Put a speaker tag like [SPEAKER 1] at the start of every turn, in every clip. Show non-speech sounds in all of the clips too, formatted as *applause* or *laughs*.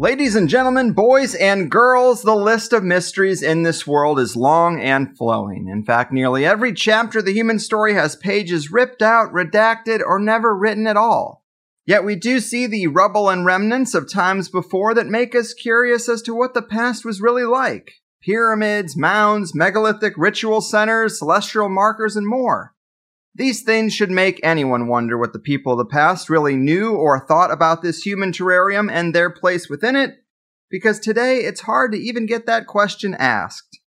[SPEAKER 1] Ladies and gentlemen, boys and girls, the list of mysteries in this world is long and flowing. In fact, nearly every chapter of the human story has pages ripped out, redacted, or never written at all. Yet we do see the rubble and remnants of times before that make us curious as to what the past was really like. Pyramids, mounds, megalithic ritual centers, celestial markers, and more. These things should make anyone wonder what the people of the past really knew or thought about this human terrarium and their place within it, because today it's hard to even get that question asked.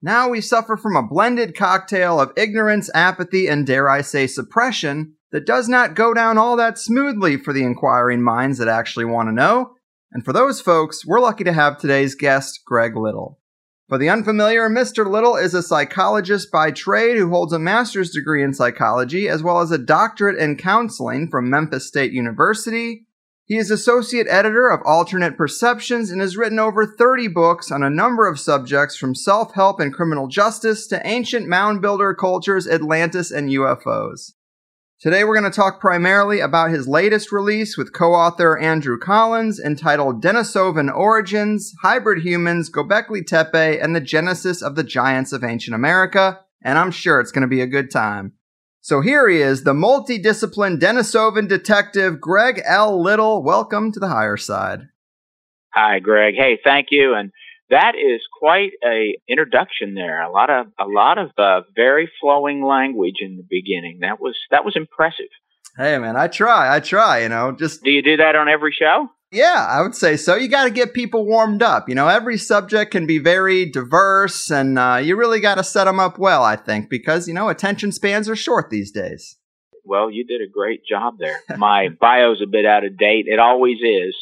[SPEAKER 1] Now we suffer from a blended cocktail of ignorance, apathy, and dare I say suppression that does not go down all that smoothly for the inquiring minds that actually want to know. And for those folks, we're lucky to have today's guest, Greg Little. For the unfamiliar, Mr. Little is a psychologist by trade who holds a master's degree in psychology as well as a doctorate in counseling from Memphis State University. He is associate editor of Alternate Perceptions and has written over 30 books on a number of subjects from self help and criminal justice to ancient mound builder cultures, Atlantis, and UFOs. Today we're going to talk primarily about his latest release with co-author Andrew Collins entitled Denisovan Origins, Hybrid Humans, Gobekli Tepe, and the Genesis of the Giants of Ancient America, and I'm sure it's going to be a good time. So here he is, the multidisciplined Denisovan detective Greg L. Little. Welcome to the higher side.
[SPEAKER 2] Hi, Greg. Hey, thank you. And that is quite a introduction there. A lot of a lot of uh, very flowing language in the beginning. That was that was impressive.
[SPEAKER 1] Hey man, I try. I try, you know. Just
[SPEAKER 2] Do you do that on every show?
[SPEAKER 1] Yeah, I would say so. You got to get people warmed up. You know, every subject can be very diverse, and uh, you really got to set them up well, I think, because, you know, attention spans are short these days.
[SPEAKER 2] Well, you did a great job there. My bio's a bit out of date. It always is.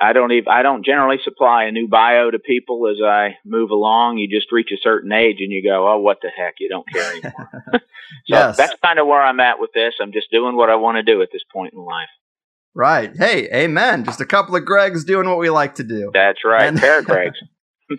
[SPEAKER 2] I don't even I don't generally supply a new bio to people as I move along. You just reach a certain age and you go, oh, what the heck? You don't care anymore. *laughs* so *laughs*
[SPEAKER 1] Yes.
[SPEAKER 2] that's kind of where I'm at with this. I'm just doing what I want to do at this point in life.
[SPEAKER 1] Right. Hey, amen. Just a couple of Gregs doing what we like to do.
[SPEAKER 2] That's right,
[SPEAKER 1] And-
[SPEAKER 2] paragraphs.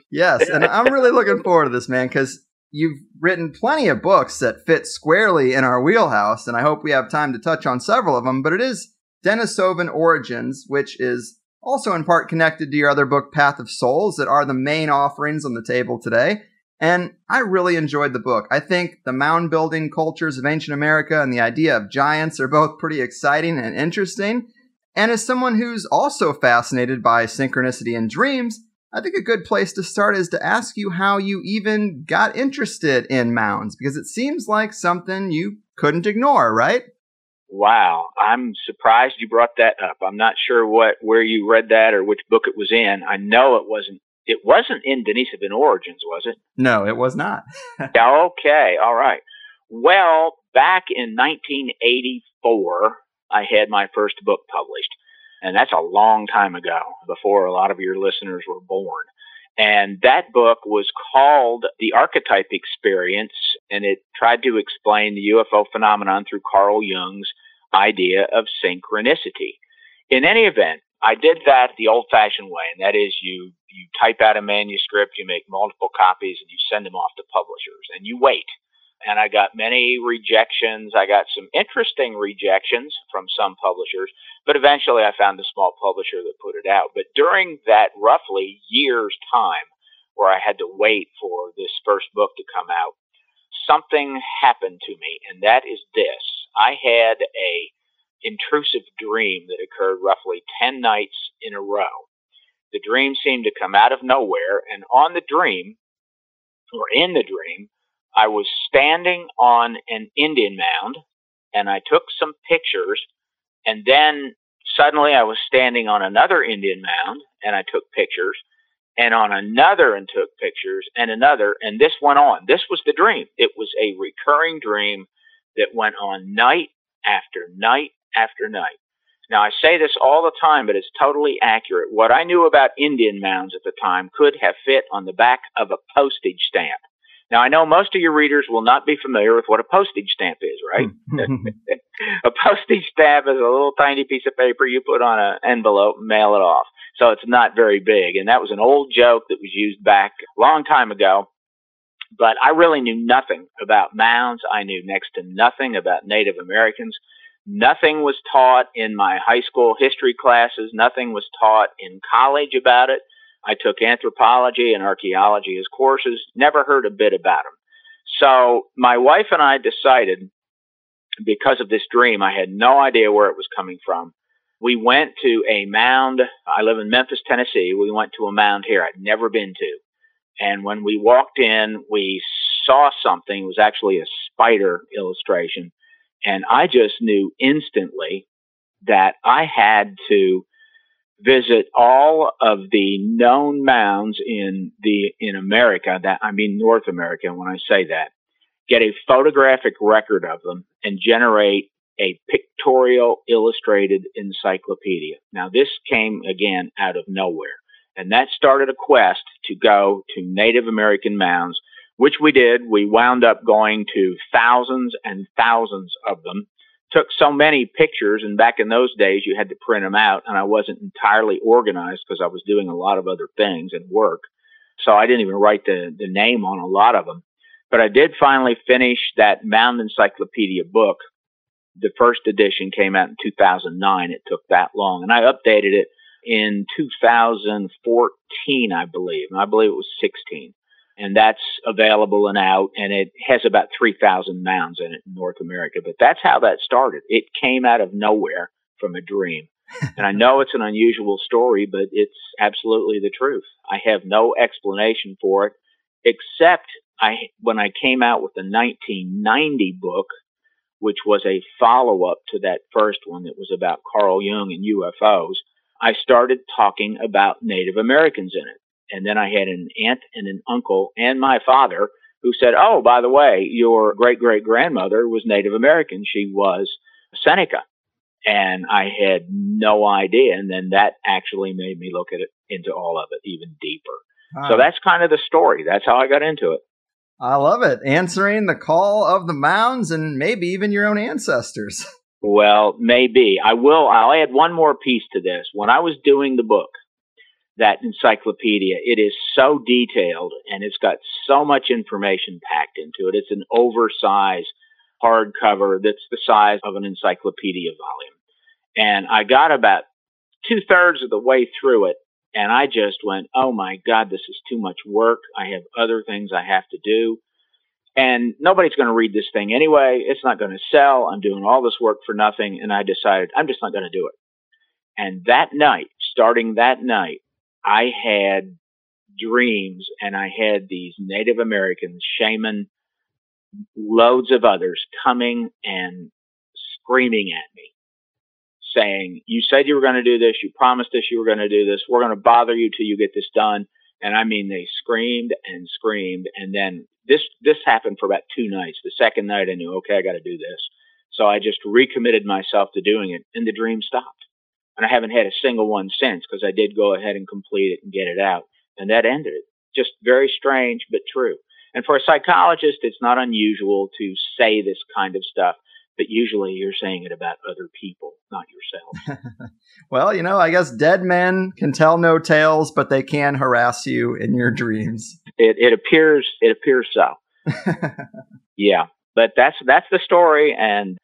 [SPEAKER 1] Yes, and I'm really looking forward to this, man, because you've written plenty of books that fit squarely in our wheelhouse, and I hope we have time to touch on several of them. But it is Denisovan Origins, which is also in part connected to your other book, Path of Souls, that are the main offerings on the table today. And I really enjoyed the book. I think the mound building cultures of ancient America and the idea of giants are both pretty exciting and interesting. And as someone who's also fascinated by synchronicity and dreams, I think a good place to start is to ask you how you even got interested in mounds, because it seems like something you couldn't ignore, right?
[SPEAKER 2] Wow, I'm surprised you brought that up. I'm not sure what where you read that or which book it was in. I know it wasn't it wasn't in Denisovan Origins, was it?
[SPEAKER 1] No, it was not. *laughs*
[SPEAKER 2] Okay, all right. Well, back in 1984, I had my first book published, and that's a long time ago, before a lot of your listeners were born. And that book was called The Archetype Experience, and it tried to explain the UFO phenomenon through Carl Jung's idea of synchronicity. In any event, I did that the old fashioned way, and that is you you type out a manuscript, you make multiple copies, and you send them off to publishers, and you wait. And I got many rejections. I got some interesting rejections from some publishers, but eventually I found a small publisher that put it out. But during that roughly year's time where I had to wait for this first book to come out, something happened to me, and that is this. I had a intrusive dream that occurred roughly 10 nights in a row. The dream seemed to come out of nowhere, and on the dream, or in the dream, I was standing on an Indian mound, and I took some pictures, and then suddenly I was standing on another Indian mound, and I took pictures, and on another and took pictures, and another, and this went on. This was the dream. It was a recurring dream that went on night after night after night. Now, I say this all the time, but it's totally accurate. What I knew about Indian mounds at the time could have fit on the back of a postage stamp. Now, I know most of your readers will not be familiar with what a postage stamp is, right? *laughs* *laughs* a postage stamp is a little tiny piece of paper you put on an envelope and mail it off. So it's not very big. And that was an old joke that was used back a long time ago. But I really knew nothing about mounds. I knew next to nothing about Native Americans. Nothing was taught in my high school history classes. Nothing was taught in college about it. I took anthropology and archaeology as courses, never heard a bit about them. So my wife and I decided, because of this dream, I had no idea where it was coming from. We went to a mound. I live in Memphis, Tennessee. We went to a mound here I'd never been to. And when we walked in, we saw something. It was actually a spider illustration and I just knew instantly that I had to visit all of the known mounds in the in America that I mean North America when I say that get a photographic record of them and generate a pictorial illustrated encyclopedia. Now this came again out of nowhere and that started a quest to go to Native American mounds which we did. We wound up going to thousands and thousands of them. Took so many pictures, and back in those days, you had to print them out, and I wasn't entirely organized because I was doing a lot of other things and work. So I didn't even write the, the name on a lot of them. But I did finally finish that Mound Encyclopedia book. The first edition came out in 2009. It took that long, and I updated it in 2014, I believe. I believe it was 16 and that's available and out, and it has about 3,000 mounds in it in North America. But that's how that started. It came out of nowhere from a dream. *laughs* and I know it's an unusual story, but it's absolutely the truth. I have no explanation for it, except I when I came out with the 1990 book, which was a follow up to that first one that was about Carl Jung and UFOs. I started talking about Native Americans in it. And then I had an aunt and an uncle and my father who said, Oh, by the way, your great great grandmother was Native American. She was Seneca. And I had no idea. And then that actually made me look at it into all of it even deeper. Wow. So that's kind of the story. That's how I got into it.
[SPEAKER 1] I love it. Answering the call of the mounds and maybe even your own ancestors. *laughs*
[SPEAKER 2] Well, maybe. I will. I'll add one more piece to this. When I was doing the book, that encyclopedia. It is so detailed and it's got so much information packed into it. It's an oversized hardcover that's the size of an encyclopedia volume. And I got about two thirds of the way through it and I just went, oh my God, this is too much work. I have other things I have to do. And nobody's going to read this thing anyway. It's not going to sell. I'm doing all this work for nothing. And I decided I'm just not going to do it. And that night, starting that night, I had dreams and I had these Native Americans, shaman, loads of others coming and screaming at me saying, you said you were going to do this. You promised us you were going to do this. We're going to bother you till you get this done. And I mean, they screamed and screamed. And then this, this happened for about two nights. The second night I knew, okay, I got to do this. So I just recommitted myself to doing it and the dream stopped and I haven't had a single one since because I did go ahead and complete it and get it out, and that ended it. Just very strange, but true. And for a psychologist, it's not unusual to say this kind of stuff but usually you're saying it about other people, not yourself. *laughs*
[SPEAKER 1] well, you know, I guess dead men can tell no tales, but they can harass you in your dreams.
[SPEAKER 2] It, it appears it appears so. *laughs* yeah, but that's that's the story, and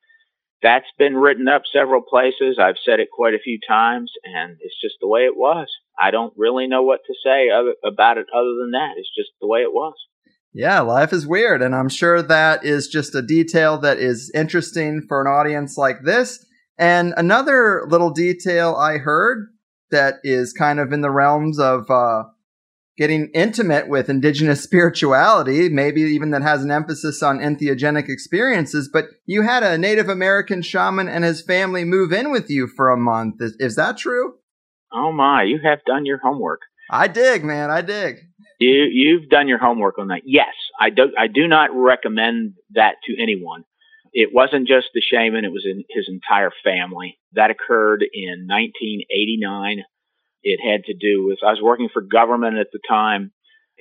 [SPEAKER 2] that's been written up several places. I've said it quite a few times, and it's just the way it was. I don't really know what to say other, about it other than that. It's just the way it was.
[SPEAKER 1] Yeah, life is weird, and I'm sure that is just a detail that is interesting for an audience like this. And another little detail I heard that is kind of in the realms of uh, getting intimate with indigenous *laughs* spirituality, maybe even that has an emphasis on entheogenic experiences. But you had a Native American shaman and his family move in with you for a month. Is, is that true?
[SPEAKER 2] Oh my, you have done your homework.
[SPEAKER 1] I dig, man. I dig.
[SPEAKER 2] You you've done your homework on that. Yes, I do. I do not recommend that to anyone. It wasn't just the shaman; it was in his entire family. That occurred in 1989. It had to do with I was working for government at the time,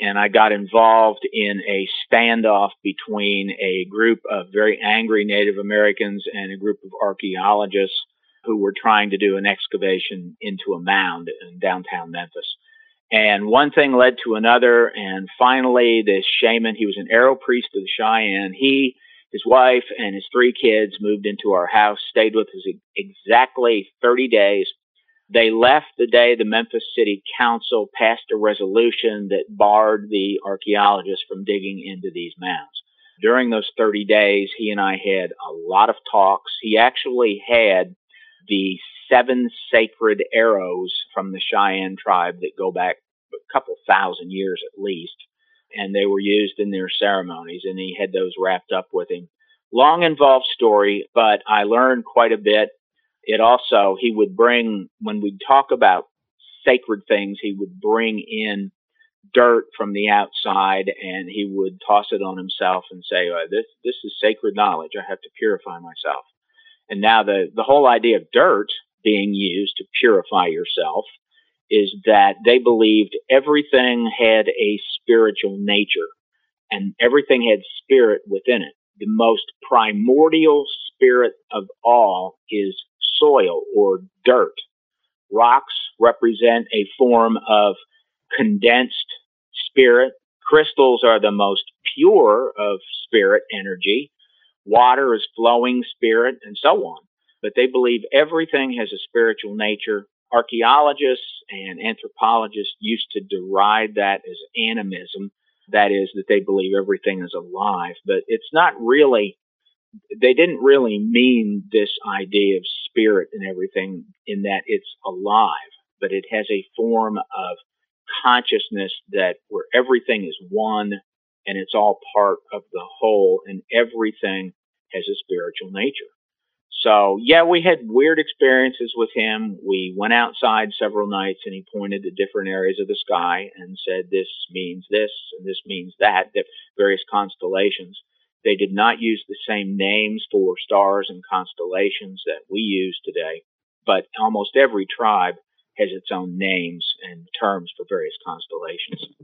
[SPEAKER 2] and I got involved in a standoff between a group of very angry Native Americans and a group of archaeologists who were trying to do an excavation into a mound in downtown Memphis. And one thing led to another. And finally, this shaman, he was an arrow priest of the Cheyenne. He, his wife, and his three kids moved into our house, stayed with us exactly 30 days. They left the day the Memphis City Council passed a resolution that barred the archaeologists from digging into these mounds. During those 30 days, he and I had a lot of talks. He actually had the seven sacred arrows from the Cheyenne tribe that go back a couple thousand years at least, and they were used in their ceremonies, and he had those wrapped up with him. Long involved story, but I learned quite a bit. It also, he would bring, when we'd talk about sacred things, he would bring in dirt from the outside and he would toss it on himself and say, oh, this, this is sacred knowledge. I have to purify myself. And now the, the whole idea of dirt being used to purify yourself is that they believed everything had a spiritual nature and everything had spirit within it. The most primordial spirit of all is soil or dirt. Rocks represent a form of condensed spirit. Crystals are the most pure of spirit energy water is flowing spirit, and so on. But they believe everything has a spiritual nature. Archaeologists and anthropologists used to deride that as animism. That is, that they believe everything is alive. But it's not really, they didn't really mean this idea of spirit and everything in that it's alive, but it has a form of consciousness that where everything is one and it's all part of the whole and everything has a spiritual nature. So yeah, we had weird experiences with him. We went outside several nights and he pointed to different areas of the sky and said, this means this and this means that, various constellations. They did not use the same names for stars and constellations that we use today, but almost every tribe has its own names and terms for various constellations.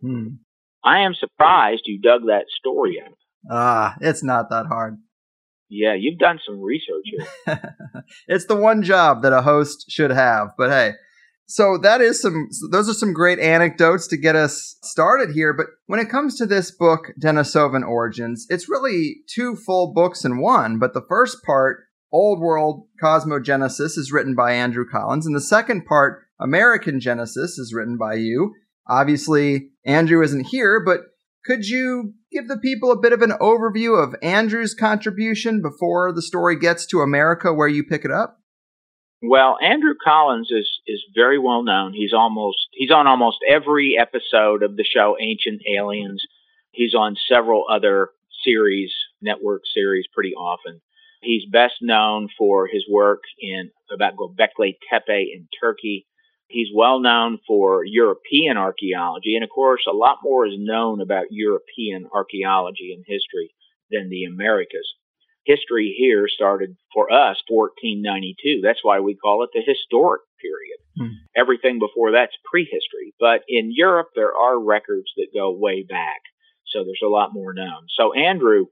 [SPEAKER 2] Hmm. I am surprised you dug that story up.
[SPEAKER 1] Ah, it's not that hard.
[SPEAKER 2] Yeah, you've done some research here. *laughs*
[SPEAKER 1] it's the one job that a host should have. But hey, so that is some those are some great anecdotes to get us started here, but when it comes to this book Denisovan Origins, it's really two full books in one, but the first part Old World Cosmogenesis is written by Andrew Collins and the second part American Genesis is written by you. Obviously, Andrew isn't here, but could you give the people a bit of an overview of Andrew's contribution before the story gets to America where you pick it up?
[SPEAKER 2] Well, Andrew Collins is is very well known. He's almost he's on almost every episode of the show Ancient Aliens. He's on several other series, network series pretty often. He's best known for his work in about Göbekli Tepe in Turkey He's well known for European archaeology, and of course, a lot more is known about European archaeology and history than the Americas. History here started for us 1492. That's why we call it the historic period. Hmm. Everything before that's prehistory. But in Europe, there are records that go way back. So there's a lot more known. So Andrew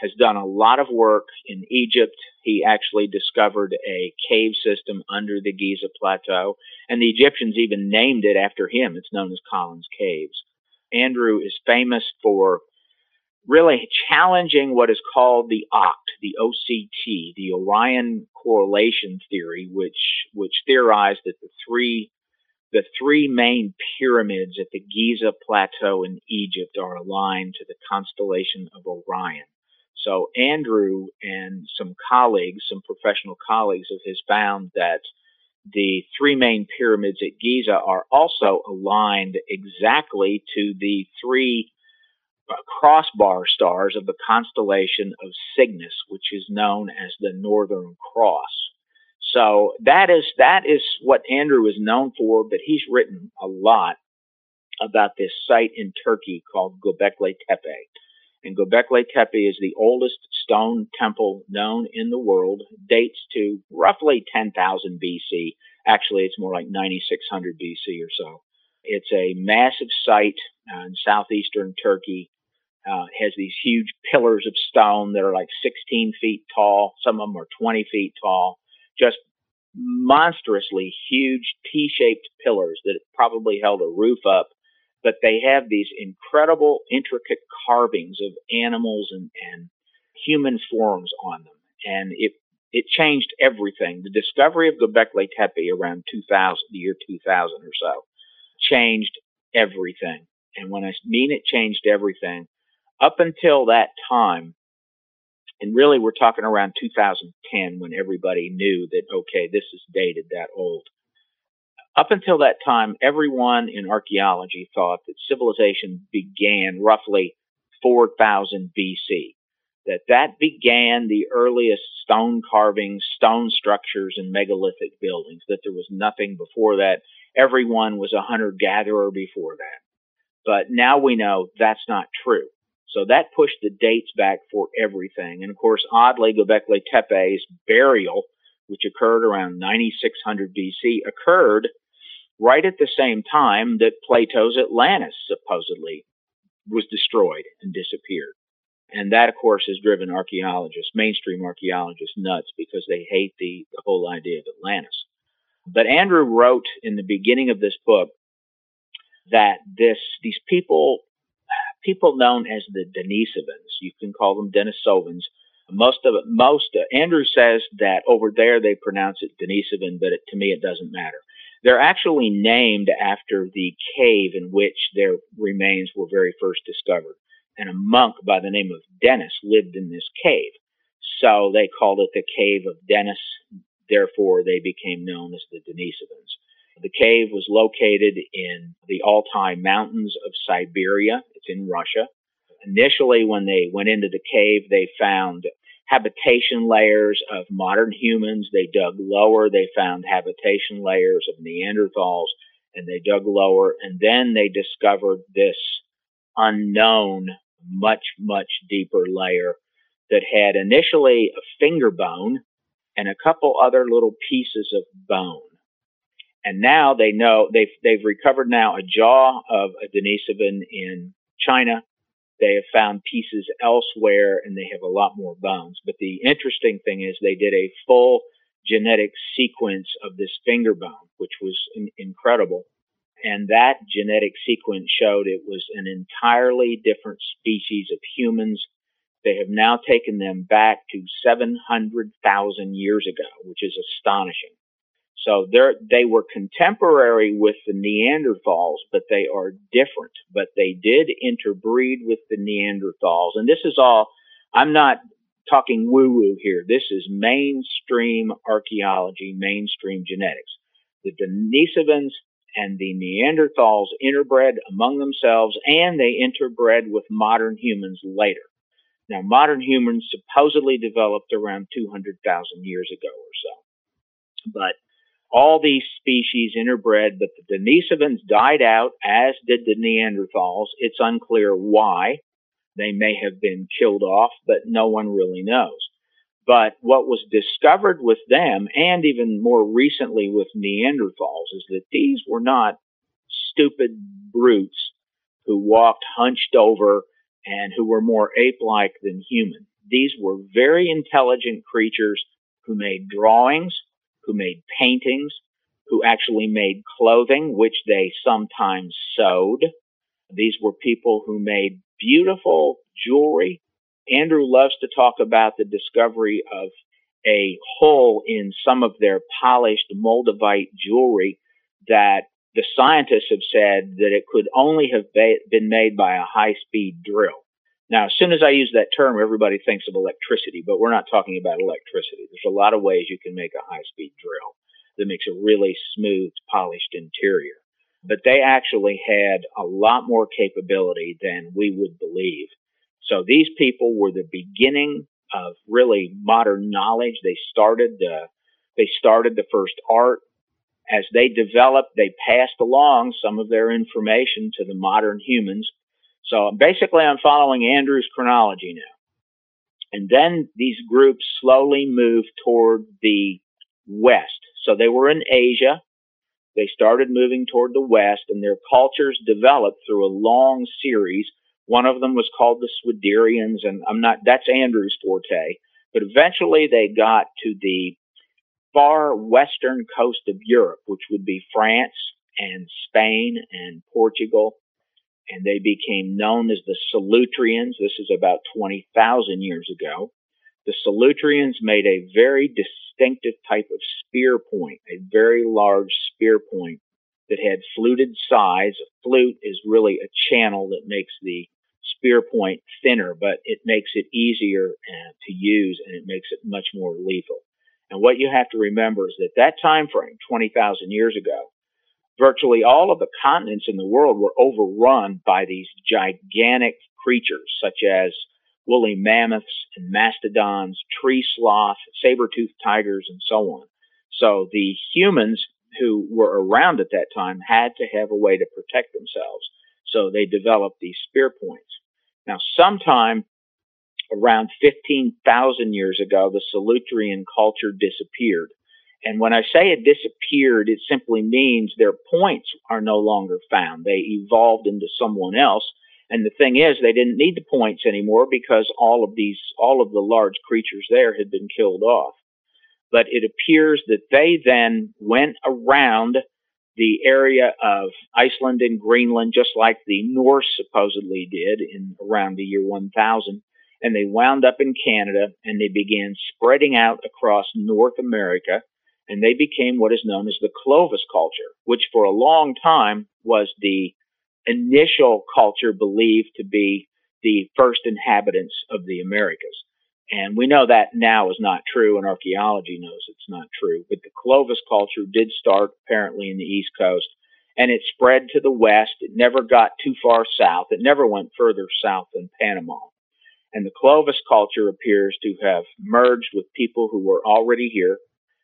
[SPEAKER 2] has done a lot of work in Egypt. He actually discovered a cave system under the Giza Plateau, and the Egyptians even named it after him. It's known as Collins Caves. Andrew is famous for really challenging what is called the OCT, the OCT, the Orion correlation theory, which which theorized that the three the three main pyramids at the Giza plateau in Egypt are aligned to the constellation of Orion. So Andrew and some colleagues, some professional colleagues of his found that the three main pyramids at Giza are also aligned exactly to the three uh, crossbar stars of the constellation of Cygnus, which is known as the Northern Cross. So that is that is what Andrew is known for, but he's written a lot about this site in Turkey called Göbekli Tepe. And Göbekli Tepe is the oldest stone temple known in the world, dates to roughly 10,000 BC. Actually, it's more like 9600 BC or so. It's a massive site in southeastern Turkey. Uh, has these huge pillars of stone that are like 16 feet tall. Some of them are 20 feet tall. Just monstrously huge T-shaped pillars that probably held a roof up but they have these incredible, intricate carvings of animals and, and human forms on them. And it, it changed everything. The discovery of Göbekli Tepe around 2000, the year 2000 or so, changed everything. And when I mean it changed everything, up until that time, and really we're talking around 2010 when everybody knew that, okay, this is dated that old. Up until that time, everyone in archaeology thought that civilization began roughly 4000 BC. That that began the earliest stone carvings, stone structures, and megalithic buildings. That there was nothing before that. Everyone was a hunter gatherer before that. But now we know that's not true. So that pushed the dates back for everything. And of course, oddly, Göbekli Tepe's burial, which occurred around 9600 BC, occurred right at the same time that Plato's Atlantis supposedly was destroyed and disappeared. And that, of course, has driven archaeologists, mainstream archaeologists, nuts because they hate the, the whole idea of Atlantis. But Andrew wrote in the beginning of this book that this these people, people known as the Denisovans, you can call them Denisovans. Most of most uh, Andrew says that over there they pronounce it Denisovan, but it, to me it doesn't matter. They're actually named after the cave in which their remains were very first discovered. And a monk by the name of Denis lived in this cave. So they called it the Cave of Denis. Therefore, they became known as the Denisovans. The cave was located in the Altai Mountains of Siberia. It's in Russia. Initially, when they went into the cave, they found habitation layers of modern humans. They dug lower, they found habitation layers of Neanderthals, and they dug lower, and then they discovered this unknown, much, much deeper layer that had initially a finger bone and a couple other little pieces of bone. And now they know they've they've recovered now a jaw of a Denisovan in China they have found pieces elsewhere and they have a lot more bones. But the interesting thing is they did a full genetic sequence of this finger bone, which was in- incredible. And that genetic sequence showed it was an entirely different species of humans. They have now taken them back to 700,000 years ago, which is astonishing. So they were contemporary with the Neanderthals, but they are different. But they did interbreed with the Neanderthals. And this is all, I'm not talking woo woo here. This is mainstream archaeology, mainstream genetics. The Denisovans and the Neanderthals interbred among themselves and they interbred with modern humans later. Now, modern humans supposedly developed around 200,000 years ago or so. But all these species interbred, but the Denisovans died out, as did the Neanderthals. It's unclear why. They may have been killed off, but no one really knows. But what was discovered with them, and even more recently with Neanderthals, is that these were not stupid brutes who walked hunched over and who were more ape like than human. these were very intelligent creatures who made drawings, who made paintings, who actually made clothing, which they sometimes sewed. These were people who made beautiful jewelry. Andrew loves to talk about the discovery of a hole in some of their polished moldavite jewelry that the scientists have said that it could only have been made by a high speed drill. Now, as soon as I use that term, everybody thinks of electricity, but we're not talking about electricity. There's a lot of ways you can make a high speed drill that makes a really smooth, polished interior. But they actually had a lot more capability than we would believe. So these people were the beginning of really modern knowledge. They started the, they started the first art. As they developed, they passed along some of their information to the modern humans. So basically, I'm following Andrew's chronology now. And then these groups slowly moved toward the west. So they were in Asia. They started moving toward the west, and their cultures developed through a long series. One of them was called the Swiderians, and I'm not, that's Andrew's forte. But eventually they got to the far western coast of Europe, which would be France and Spain and Portugal. And they became known as the Solutreans. This is about 20,000 years ago. The Solutreans made a very distinctive type of spear point, a very large spear point that had fluted sides. A flute is really a channel that makes the spear point thinner, but it makes it easier uh, to use and it makes it much more lethal. And what you have to remember is that that time frame, 20,000 years ago, virtually all of the continents in the world were overrun by these gigantic creatures such as woolly mammoths and mastodons, tree sloth, saber-toothed tigers, and so on. So the humans who were around at that time had to have a way to protect themselves. So they developed these spear points. Now, sometime around 15,000 years ago, the Solutrean culture disappeared. And when I say it disappeared, it simply means their points are no longer found. They evolved into someone else and the thing is, they didn't need the points anymore because all of these, all of the large creatures there had been killed off. But it appears that they then went around the area of Iceland and Greenland, just like the Norse supposedly did in around the year 1000. And they wound up in Canada and they began spreading out across North America and they became what is known as the Clovis culture, which for a long time was the initial culture believed to be the first inhabitants of the Americas. And we know that now is not true, and archaeology knows it's not true. But the Clovis culture did start apparently in the East Coast, and it spread to the west. It never got too far south. It never went further south than Panama. And the Clovis culture appears to have merged with people who were already here.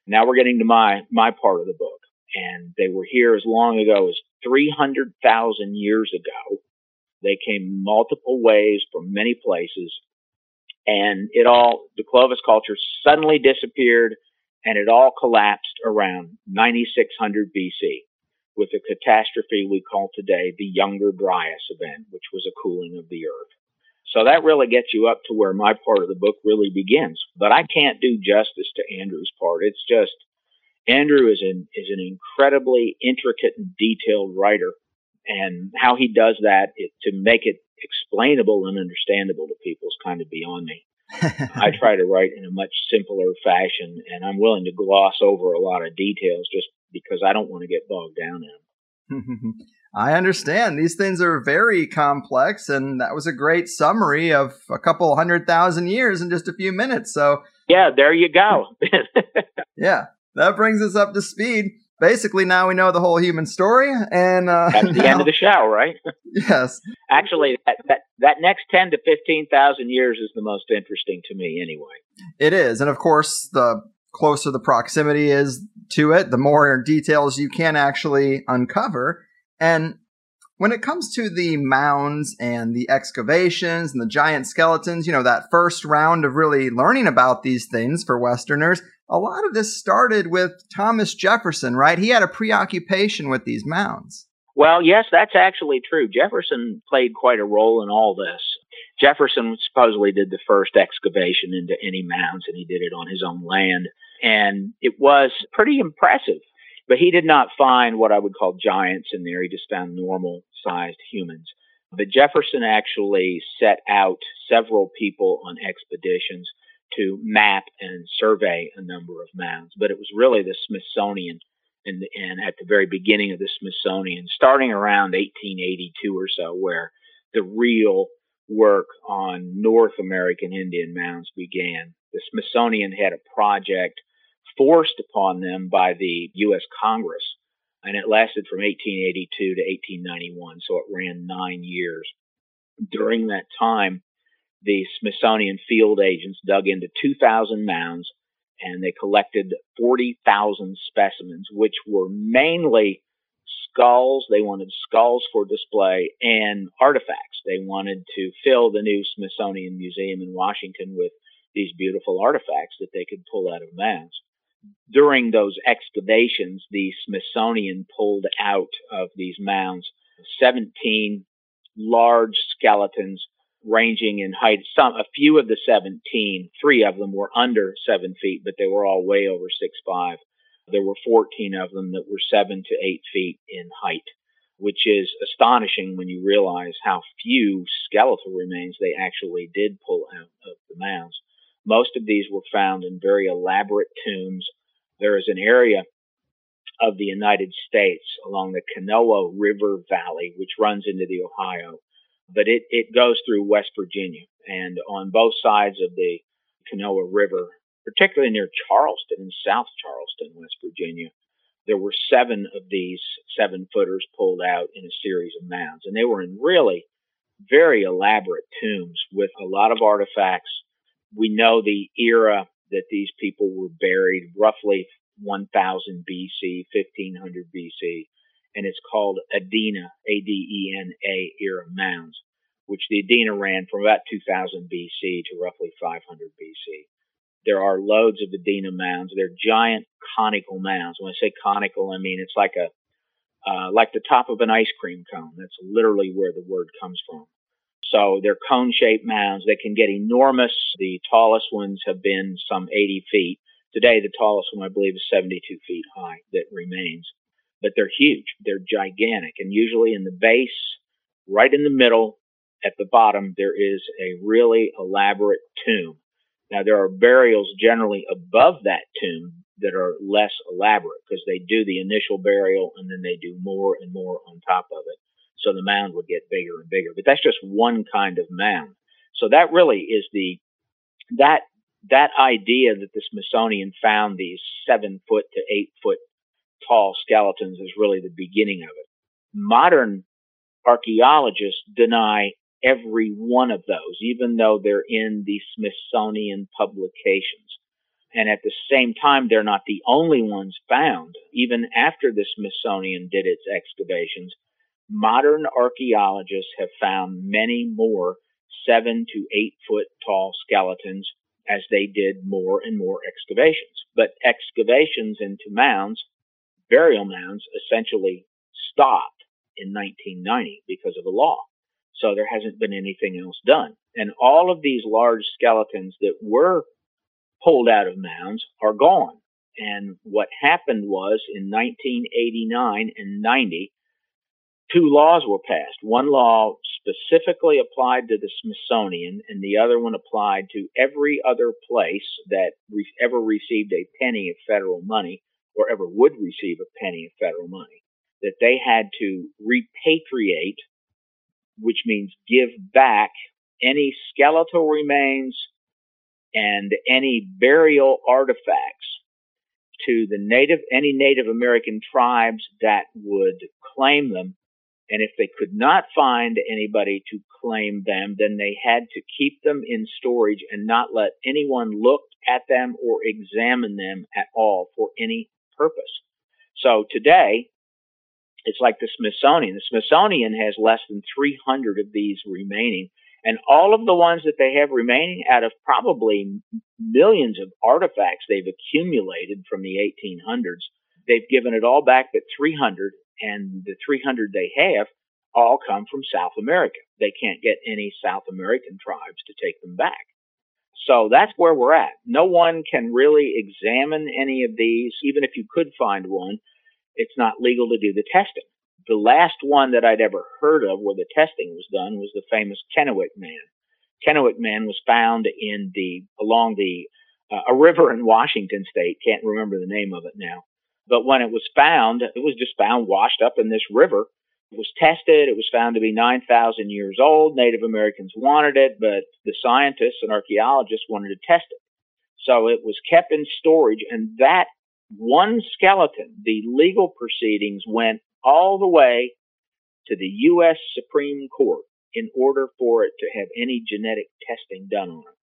[SPEAKER 2] Now we're getting to my my part of the book and they were here as long ago as 300,000 years ago. They came multiple ways from many places, and it all, the Clovis culture suddenly disappeared, and it all collapsed around 9600 BC with a catastrophe we call today the Younger Dryas event, which was a cooling of the earth. So that really gets you up to where my part of the book really begins. But I can't do justice to Andrew's part. It's just Andrew is an is an incredibly intricate and detailed writer, and how he does that it, to make it explainable and understandable to people is kind of beyond me. *laughs* I try to write in a much simpler fashion, and I'm willing to gloss over a lot of details just because I don't want to get bogged down in them. *laughs*
[SPEAKER 1] I understand. These things are very complex, and that was a great summary of a couple hundred thousand years in just a few minutes. So,
[SPEAKER 2] yeah, there you go. *laughs*
[SPEAKER 1] yeah that brings us up to speed. Basically, now we know the whole human story, and uh,
[SPEAKER 2] that's the now, *laughs* end of the show, right?
[SPEAKER 1] yes.
[SPEAKER 2] Actually, that, that that next ten to fifteen thousand years is the most interesting to me, anyway.
[SPEAKER 1] It is, and of course, the closer the proximity is to it, the more details you can actually uncover. And when it comes to the mounds and the excavations and the giant skeletons, you know, that first round of really learning about these things for Westerners, a lot of this started with Thomas Jefferson, right? He had a preoccupation with these mounds.
[SPEAKER 2] Well, yes, that's actually true. Jefferson played quite a role in all this. Jefferson supposedly did the first excavation into any mounds, and he did it on his own land. And it was pretty impressive. But he did not find what I would call giants in there. He just found normal sized humans. But Jefferson actually set out several people on expeditions to map and survey a number of mounds. But it was really the Smithsonian and, and at the very beginning of the Smithsonian, starting around 1882 or so, where the real work on North American Indian mounds began. The Smithsonian had a project forced upon them by the U.S. Congress, and it lasted from 1882 to 1891, so it ran nine years. During that time, the Smithsonian field agents dug into 2,000 mounds and they collected 40,000 specimens, which were mainly skulls. They wanted skulls for display and artifacts. They wanted to fill the new Smithsonian Museum in Washington with these beautiful artifacts that they could pull out of mounds. During those excavations, the Smithsonian pulled out of these mounds 17 large skeletons ranging in height. Some, a few of the 17, three of them were under seven feet, but they were all way over six five. There were 14 of them that were seven to eight feet in height, which is astonishing when you realize how few skeletal remains they actually did pull out of the mounds. Most of these were found in very elaborate tombs. There is an area of the United States along the Kanawha River Valley, which runs into the Ohio, but it, it goes through West Virginia. And on both sides of the Kanawha River, particularly near Charleston in South Charleston, West Virginia, there were seven of these seven footers pulled out in a series of mounds. And they were in really very elaborate tombs with a lot of artifacts. We know the era that these people were buried, roughly 1000 BC, 1500 BC and it's called Adena, A-D-E-N-A era mounds, which the Adena ran from about 2000 BC to roughly 500 BC. There are loads of Adena mounds. They're giant conical mounds. When I say conical, I mean it's like a uh, like the top of an ice cream cone. That's literally where the word comes from. So they're cone-shaped mounds. They can get enormous. The tallest ones have been some 80 feet. Today, the tallest one, I believe, is 72 feet high that remains but they're huge. They're gigantic. And usually in the base, right in the middle, at the bottom, there is a really elaborate tomb. Now, there are burials generally above that tomb that are less elaborate because they do the initial burial and then they do more and more on top of it. So the mound would get bigger and bigger. But that's just one kind of mound. So that really is the, that, that idea that the Smithsonian found these seven foot to eight foot tall skeletons is really the beginning of it. Modern archaeologists deny every one of those, even though they're in the Smithsonian publications. And at the same time, they're not the only ones found. Even after the Smithsonian did its excavations, modern archaeologists have found many more seven to eight foot tall skeletons as they did more and more excavations. But excavations into mounds burial mounds essentially stopped in 1990 because of a law. So there hasn't been anything else done. And all of these large skeletons that were pulled out of mounds are gone. And what happened was in 1989 and 90, two laws were passed. One law specifically applied to the Smithsonian, and the other one applied to every other place that re- ever received a penny of federal money or ever would receive a penny of federal money, that they had to repatriate, which means give back any skeletal remains and any burial artifacts to the native, any Native American tribes that would claim them. And if they could not find anybody to claim them, then they had to keep them in storage and not let anyone look at them or examine them at all for any purpose. So today, it's like the Smithsonian. The Smithsonian has less than 300 of these remaining. And all of the ones that they have remaining out of probably millions of artifacts they've accumulated from the 1800s, they've given it all back but 300. And the 300 they have all come from South America. They can't get any South American tribes to take them back. So that's where we're at. No one can really examine any of these. Even if you could find one, it's not legal to do the testing. The last one that I'd ever heard of where the testing was done was the famous Kennewick Man. Kennewick Man was found in the along the uh, a river in Washington State. Can't remember the name of it now. But when it was found, it was just found washed up in this river. It was tested. It was found to be 9,000 years old. Native Americans wanted it, but the scientists and archaeologists wanted to test it. So it was kept in storage, and that one skeleton, the legal proceedings went all the way to the U.S. Supreme Court in order for it to have any genetic testing done on it.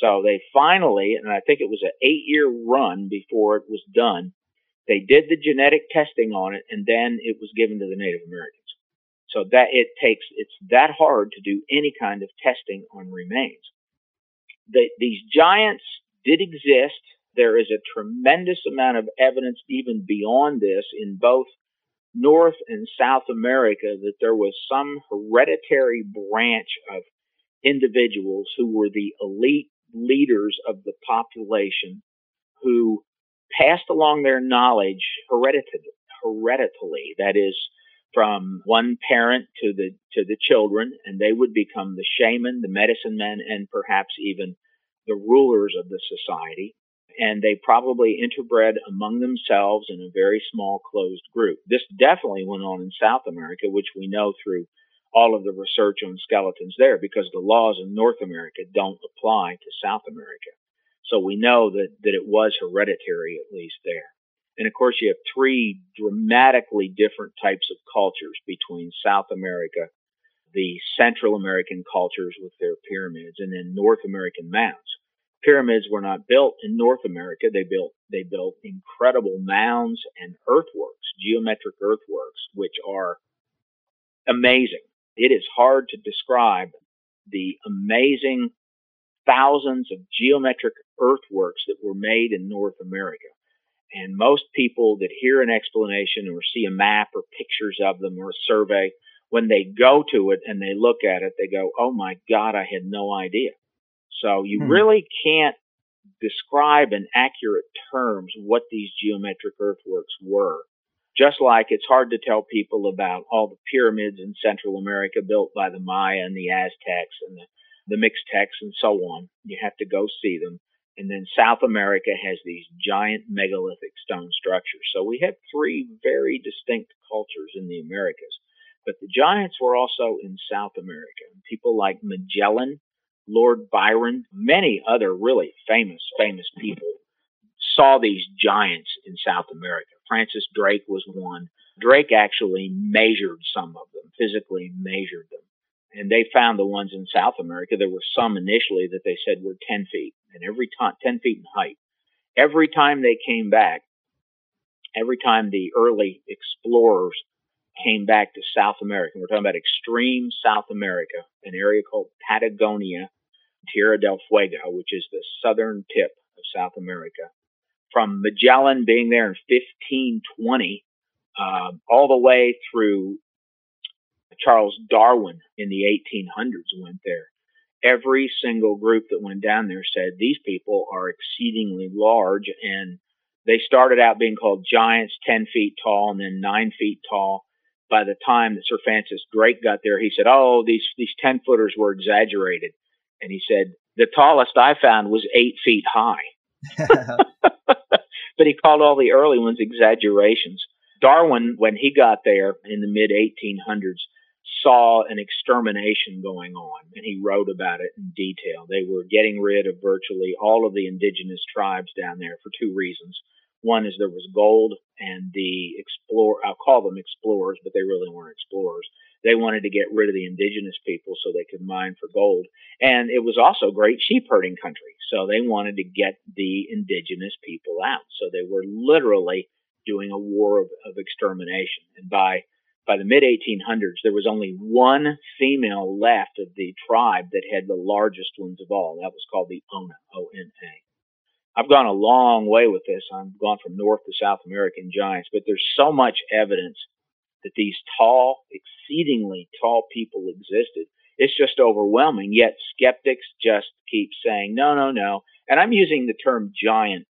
[SPEAKER 2] So they finally, and I think it was an eight year run before it was done, they did the genetic testing on it and then it was given to the Native Americans. So that it takes, it's that hard to do any kind of testing on remains. The, these giants did exist. There is a tremendous amount of evidence even beyond this in both North and South America that there was some hereditary branch of individuals who were the elite leaders of the population who passed along their knowledge hereditally, hereditally that is from one parent to the to the children and they would become the shaman the medicine men and perhaps even the rulers of the society. And they probably interbred among themselves in a very small closed group. This definitely went on in south america which we know through all of the research on skeletons there because the laws in north america don't apply to south america so we know that, that it was hereditary, at least there. And of course, you have three dramatically different types of cultures between South America, the Central American cultures with their pyramids, and then North American mounds. Pyramids were not built in North America. They built, they built incredible mounds and earthworks, geometric earthworks, which are amazing. It is hard to describe the amazing thousands of geometric earthworks that were made in North America. And most people that hear an explanation or see a map or pictures of them or a survey, when they go to it and they look at it, they go, Oh my God, I had no idea. So you hmm. really can't describe in accurate terms what these geometric earthworks were. Just like it's hard to tell people about all the pyramids in Central America built by the Maya and the Aztecs and the the Mixtecs and so on. You have to go see them. And then South America has these giant megalithic stone structures. So we have three very distinct cultures in the Americas. But the giants were also in South America. People like Magellan, Lord Byron, many other really famous, famous people saw these giants in South America. Francis Drake was one. Drake actually measured some of them, physically measured them and they found the ones in South America. There were some initially that they said were 10 feet and every time 10 feet in height. Every time they came back, every time the early explorers came back to South America, and we're talking about extreme South America, an area called Patagonia, Tierra del Fuego, which is the southern tip of South America. From Magellan being there in 1520, uh, all the way through Charles Darwin in the 1800s went there. Every single group that went down there said these people are exceedingly large and they started out being called giants, 10 feet tall and then 9 feet tall. By the time that Sir Francis Drake got there, he said, Oh, these, these 10 footers were exaggerated. And he said, The tallest I found was 8 feet high. *laughs* but he called all the early ones exaggerations. Darwin, when he got there in the mid 1800s, saw an extermination going on, and he wrote about it in detail. They were getting rid of virtually all of the indigenous tribes down there for two reasons. One is there was gold, and the explore I'll call them explorers, but they really weren't explorers. They wanted to get rid of the indigenous people so they could mine for gold. And it was also great sheep herding country. So they wanted to get the indigenous people out. So they were literally doing a war of, of extermination. And by by the mid 1800s, there was only one female left of the tribe that had the largest ones of all. That was called the Ona, O-N-A. I've gone a long way with this. I've gone from North to South American giants, but there's so much evidence that these tall, exceedingly tall people existed. It's just overwhelming. Yet skeptics just keep saying, no, no, no. And I'm using the term giant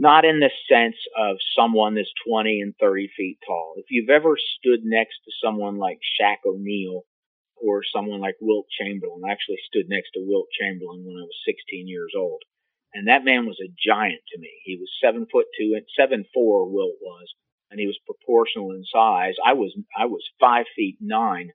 [SPEAKER 2] not in the sense of someone that's 20 and 30 feet tall. If you've ever stood next to someone like Shaq O'Neal or someone like Wilt Chamberlain, I actually stood next to Wilt Chamberlain when I was 16 years old. And that man was a giant to me. He was seven foot two and seven four. Wilt was, and he was proportional in size. I was I was five feet nine,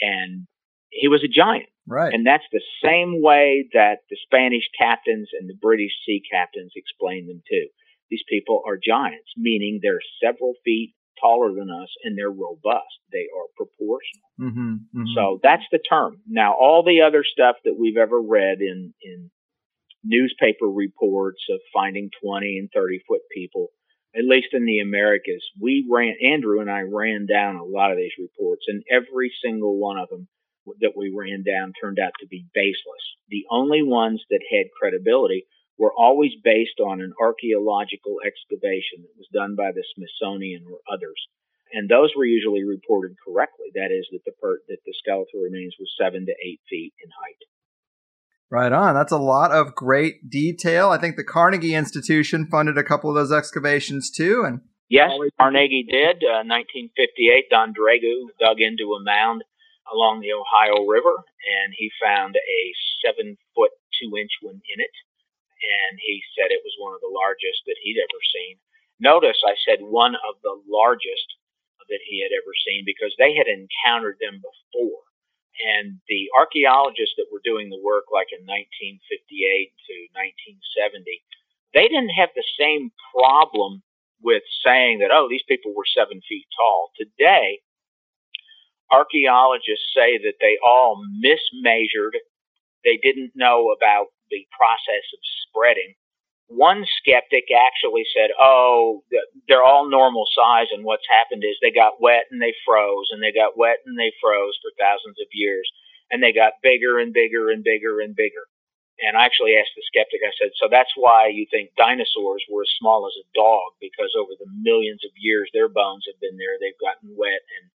[SPEAKER 2] and he was a giant.
[SPEAKER 1] Right.
[SPEAKER 2] And that's the same way that the Spanish captains and the British sea captains explained them too. These people are giants, meaning they're several feet taller than us and they're robust. They are proportional.
[SPEAKER 1] Mm-hmm, mm-hmm.
[SPEAKER 2] So that's the term. Now, all the other stuff that we've ever read in, in newspaper reports of finding 20 and 30 foot people, at least in the Americas, we ran, Andrew and I ran down a lot of these reports and every single one of them that we ran down turned out to be baseless. The only ones that had credibility were always based on an archaeological excavation that was done by the Smithsonian or others. And those were usually reported correctly. That is, that the per- that the skeletal remains were seven to eight feet in height.
[SPEAKER 1] Right on. That's a lot of great detail. I think the Carnegie Institution funded a couple of those excavations too. And
[SPEAKER 2] yes, Carnegie did. Uh, 1958, Don Dragoo dug into a mound along the Ohio River, and he found a seven foot two inch one in it and he said it was one of the largest that he'd ever seen. Notice I said one of the largest that he had ever seen because they had encountered them before. And the archaeologists that were doing the work, like in 1958 to 1970, they didn't have the same problem with saying that, oh, these people were seven feet tall. Today, archaeologists say that they all mismeasured. They didn't know about the process of spreading. One skeptic actually said, "Oh, they're all normal size, and what's happened is they got wet and they froze, and they got wet and they froze for thousands of years, and they got bigger and bigger and bigger and bigger." And I actually asked the skeptic, I said, "So that's why you think dinosaurs were as small as a dog because over the millions of years their bones have been there, they've gotten wet and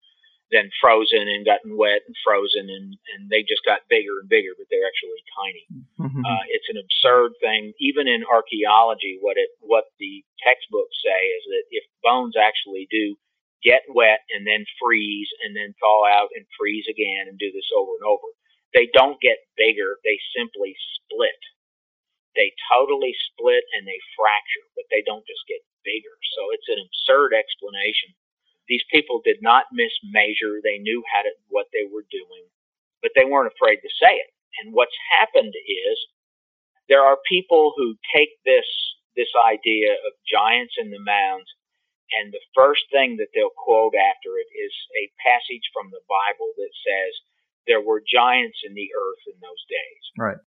[SPEAKER 2] then frozen and gotten wet and frozen and, and they just got bigger and bigger, but they're actually tiny. Mm-hmm. Uh, it's an absurd thing. Even in archaeology, what it what the textbooks say is that if bones actually do get wet and then freeze and then thaw out and freeze again and do this over and over, they don't get bigger. They simply split. They totally split and they fracture, but they don't just get bigger. So it's an absurd explanation these people did not mismeasure. They knew how to, what they were doing, but they weren't afraid to say it. And what's happened is there are people who take this this idea of giants in the mounds, and the first thing that they'll quote after it is a passage from the Bible that says there were giants in the earth in those days.
[SPEAKER 1] Right.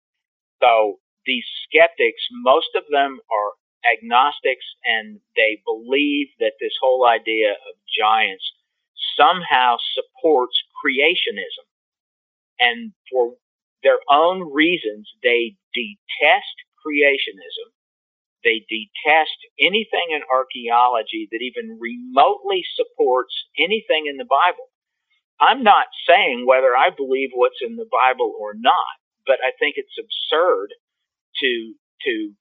[SPEAKER 2] So these skeptics, most of them are agnostics and they believe that this whole idea of giants somehow supports creationism. And for their own reasons, they detest creationism. They detest anything in archaeology that even remotely supports anything in the Bible. I'm not saying whether I believe what's in the Bible or not, but I think it's absurd to to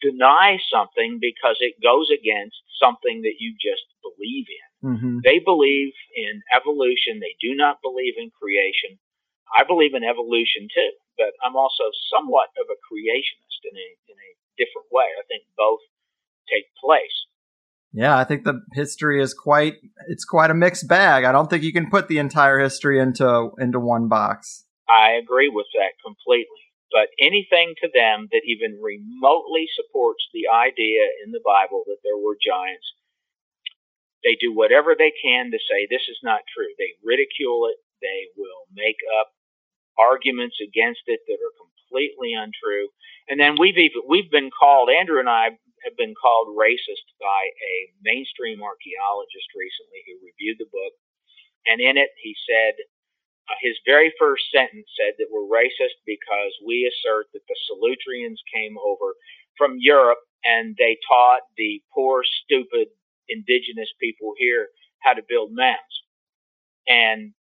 [SPEAKER 2] deny something because it goes against something that you just believe in.
[SPEAKER 1] Mm-hmm.
[SPEAKER 2] They believe in evolution. They do not believe in creation. I believe in evolution too, but I'm also somewhat of a creationist in a in a different way. I think both take place.
[SPEAKER 1] Yeah, I think the history is quite it's quite a mixed bag. I don't think you can put the entire history into into one box.
[SPEAKER 2] I agree with that completely. But anything to them that even remotely supports the idea in the Bible that there were giants, they do whatever they can to say this is not true. They ridicule it. They will make up arguments against it that are completely untrue. And then we've even, we've been called, Andrew and I have been called racist by a mainstream archaeologist recently who reviewed the book. And in it, he said, Uh, his very first sentence said that we're racist because we assert that the Solutreans came over from Europe and they taught the poor, stupid indigenous people here how to build mounds. And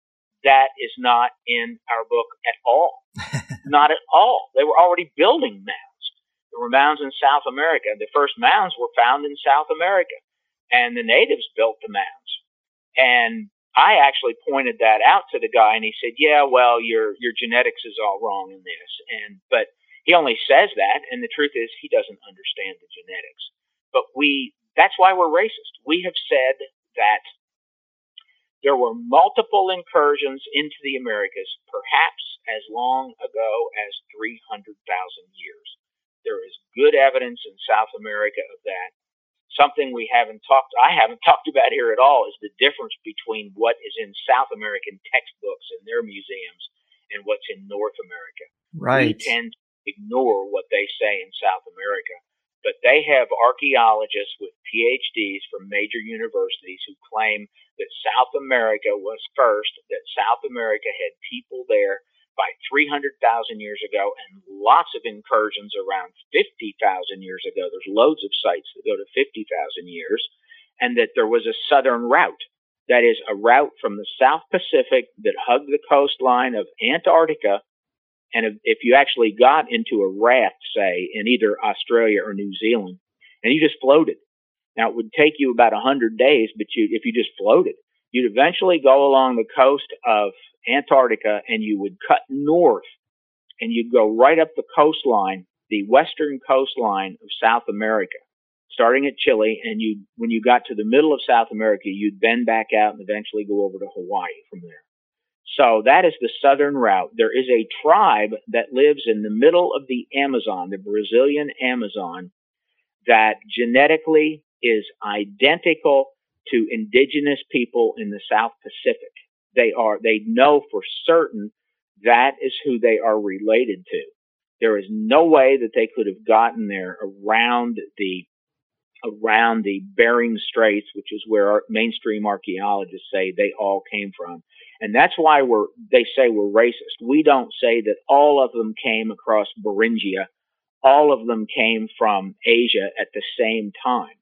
[SPEAKER 2] that is not in our book at all. *laughs* not at all. They were already building mounds. There were mounds in South America. The first mounds were found in South America, and the natives built the mounds. And I actually pointed that out to the guy, and he said, "Yeah, well, your your genetics is all wrong in this." And but he only says that, and the truth is, he doesn't understand the genetics. But we that's why we're racist. We have said that there were multiple incursions into the Americas, perhaps as long ago as 300,000 years. There is good evidence in South America of that. Something we haven't talked, I haven't *laughs* talked about here at all, is the difference between what is in South American textbooks and their museums and what's in North America.
[SPEAKER 1] Right.
[SPEAKER 2] We tend to ignore what they say in South America but they have archaeologists with PhDs from major universities who claim that South America was first, that South America had people there by 300,000 years ago and lots of incursions around 50,000 years ago. There's loads of sites that go to 50,000 years, and that there was a southern route. That is a route from the South Pacific that hugged the coastline of Antarctica and if, you actually got into a raft, say, in either Australia or New Zealand, and you just floated, now it would take you about a hundred days, but you, if you just floated, you'd eventually go along the coast of Antarctica and you would cut north and you'd go right up the coastline, the western coastline of South America, starting at Chile. And you, when you got to the middle of South America, you'd bend back out and eventually go over to Hawaii from there. So that is the southern route. There is a tribe that lives in the middle of the Amazon, the Brazilian Amazon, that genetically is identical to indigenous people in the South Pacific. They are, they know for certain that is who they are related to. There is no way that they could have gotten there around the around the Bering Straits, which is where mainstream archaeologists say they all came from. And that's why we're, they say we're racist. We don't say that all of them came across Beringia. All of them came from Asia at the same time.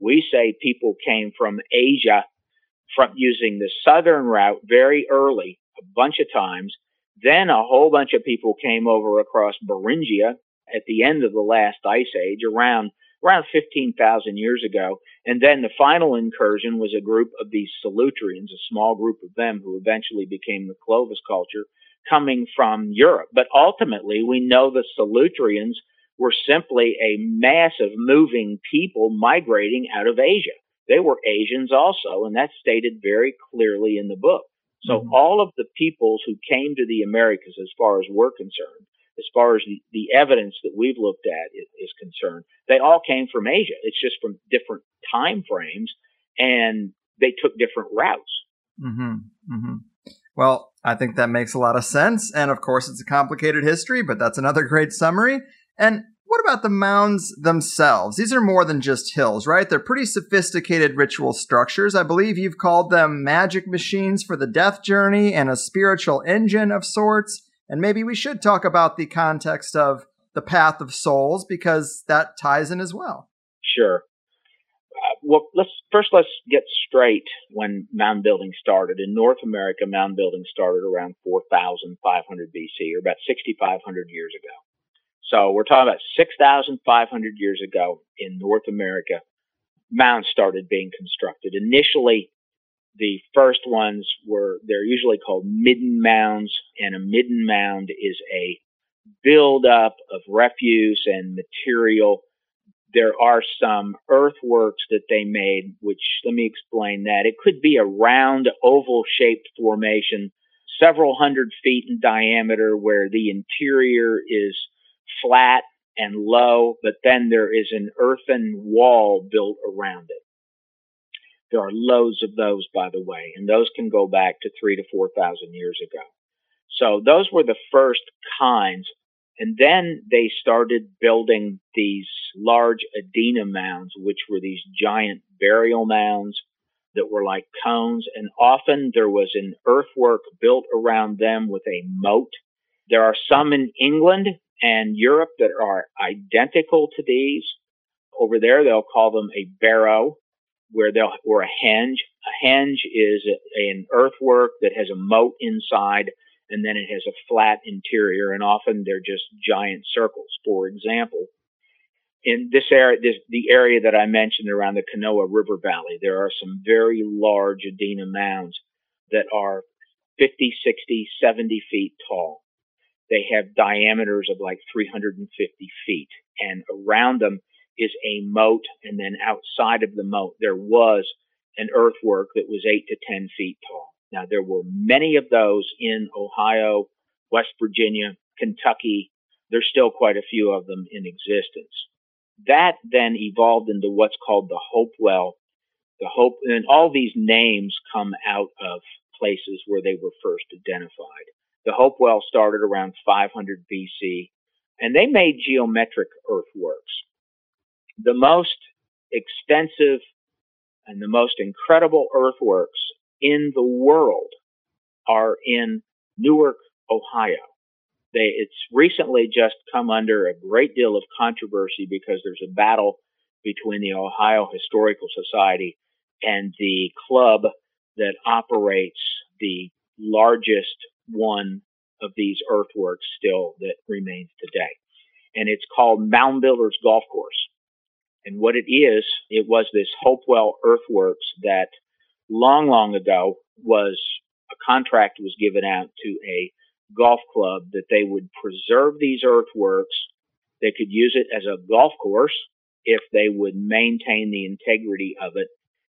[SPEAKER 2] We say people came from Asia from using the southern route very early, a bunch of times. Then a whole bunch of people came over across Beringia at the end of the last ice age around around 15,000 years ago. And then the final incursion was a group of these Solutreans, a small group of them who eventually became the Clovis culture coming from Europe. But ultimately, we know the Solutreans were simply a mass of moving people migrating out of Asia. They were Asians also, and that's stated very clearly in the book. So mm-hmm. all of the peoples who came to the Americas, as far as we're concerned, as far as the, the evidence that we've looked at is, is concerned, they all came from Asia. It's just from different time frames, and they took different routes.
[SPEAKER 1] Mm-hmm. Mm-hmm. Well, I think that makes a lot of sense. And of course, it's a complicated history, but that's another great summary. And what about the mounds themselves? These are more than just hills, right? They're pretty sophisticated ritual structures. I believe you've called them magic machines for the death journey and a spiritual engine of sorts. And maybe we should talk about the context of the path of souls because that ties in as well.
[SPEAKER 2] Sure. Uh, well, let's first let's get straight when mound building started. In North America, mound building started around 4,500 BC, or about 6,500 years ago. So we're talking about 6,500 years ago in North America, mounds started being constructed. Initially, the first ones were, they're usually called midden mounds, and a midden mound is a buildup of refuse and material. There are some earthworks that they made, which let me explain that. It could be a round oval shaped formation, several hundred feet in diameter, where the interior is flat and low, but then there is an earthen wall built around it. There are loads of those, by the way, and those can go back to three to 4,000 years ago. So those were the first kinds. And then they started building these large Adena mounds, which were these giant burial mounds that were like cones. And often there was an earthwork built around them with a moat. There are some in England and Europe that are identical to these. Over there, they'll call them a barrow where they'll or a henge. A henge is an earthwork that has a moat inside, and then it has a flat interior, and often they're just giant circles. For example, in this area, this, the area that I mentioned around the Kanawha River Valley, there are some very large Adena mounds that are 50, 60, 70 feet tall. They have diameters of like 350 feet, and around them is a moat, and then outside of the moat, there was an earthwork that was 8 to 10 feet tall. Now, there were many of those in Ohio, West Virginia, Kentucky. There's still quite a few of them in existence. That then evolved into what's called the Hopewell. The Hope, and all these names come out of places where they were first identified. The Hopewell started around 500 BC, and they made geometric earthworks. The most extensive and the most incredible earthworks in the world are in Newark, Ohio. They, it's recently just come under a great deal of controversy because there's a battle between the Ohio Historical Society and the club that operates the largest one of these earthworks still that remains today. And it's called Mound Builders Golf Course. And what it is, it was this Hopewell Earthworks that long, long ago was a contract was given out to a golf club that they would preserve these earthworks. They could use it as a golf course if they would maintain the integrity of it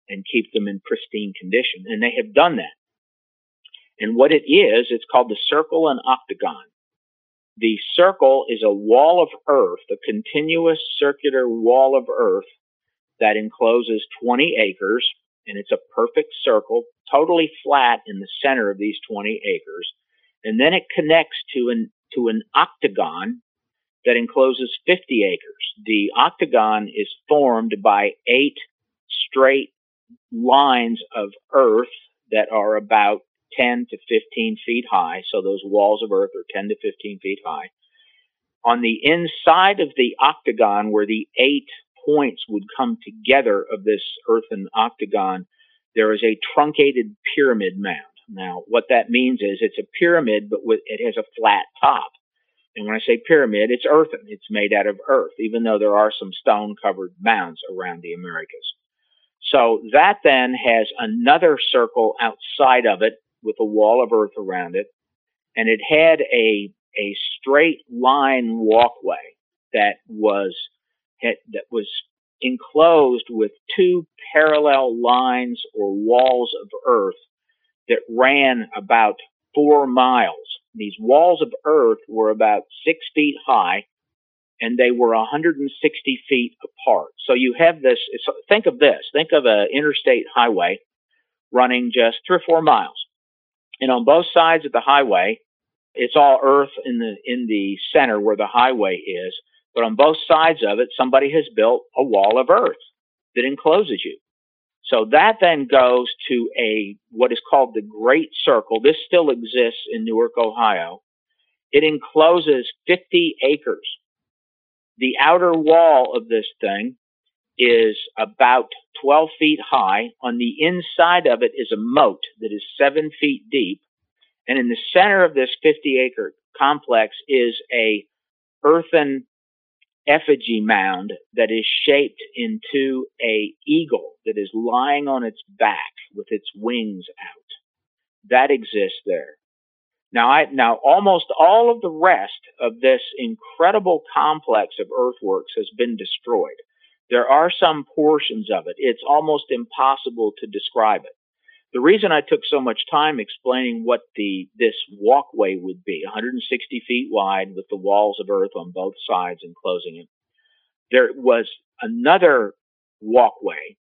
[SPEAKER 2] and keep them in pristine condition. And they have done that. And what it is, it's called the circle and octagon. The circle is a wall of earth, a continuous circular wall of earth that encloses 20 acres, and it's a perfect circle, totally flat in the center of these 20 acres and then it connects to an to an octagon that encloses 50 acres. The octagon is formed by eight straight lines of earth that are about 10 to 15 feet high. So those walls of earth are 10 to 15 feet high. On the inside of the octagon, where the eight points would come together of this earthen octagon, there is a truncated pyramid mound. Now, what that means is it's a pyramid, but with, it has a flat top. And when I say pyramid, it's earthen. It's made out of earth, even though there are some stone covered mounds around the Americas. So that then has another circle outside of it with a wall of earth around it. And it had a, a straight line walkway that was, had, that was enclosed with two parallel lines or walls of earth that ran about four miles. These walls of earth were about six feet high and they were 160 feet apart. So you have this, think of this, think of an interstate highway running just three or four miles. And on both sides of the highway, it's all earth in the, in the center where the highway is. But on both sides of it, somebody has built a wall of earth that encloses you. So that then goes to a what is called the Great Circle. This still exists in Newark, Ohio. It encloses 50 acres. The outer wall of this thing is about 12 feet high. On the inside of it is a moat that is seven feet deep. And in the center of this 50 acre complex is a earthen effigy mound that is shaped into a eagle that is lying on its back with its wings out. That exists there. Now, I, now almost all of the rest of this incredible complex of earthworks has been destroyed. There are some portions of it. It's almost impossible to describe it. The reason I took so much time explaining what the this walkway would be, 160 feet wide with the walls of earth on both sides enclosing it, there was another walkway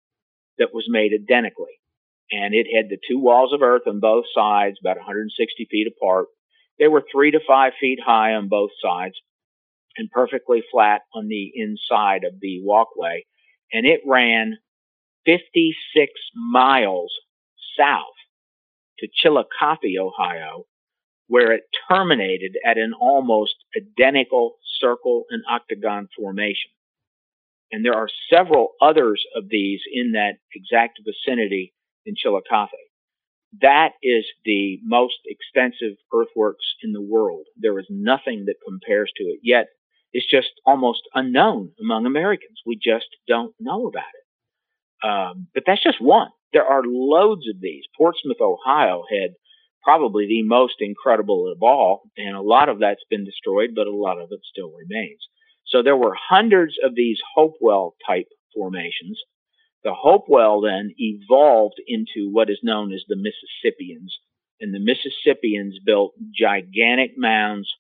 [SPEAKER 2] that was made identically. And it had the two walls of earth on both sides, about 160 feet apart. They were three to five feet high on both sides and perfectly flat on the inside of the walkway. And it ran 56 miles south to Chillicothe, Ohio, where it terminated at an almost identical circle and octagon formation. And there are several others of these in that exact vicinity in Chillicothe. That is the most extensive earthworks in the world. There is nothing that compares to it. Yet it's just almost unknown among Americans. We just don't know about it. Um, but that's just one. There are loads of these. Portsmouth, Ohio had probably the most incredible of all, and a lot of that's been destroyed, but a lot of it still remains. So there were hundreds of these Hopewell type formations. The Hopewell then evolved into what is known as the Mississippians, and the Mississippians built gigantic mounds.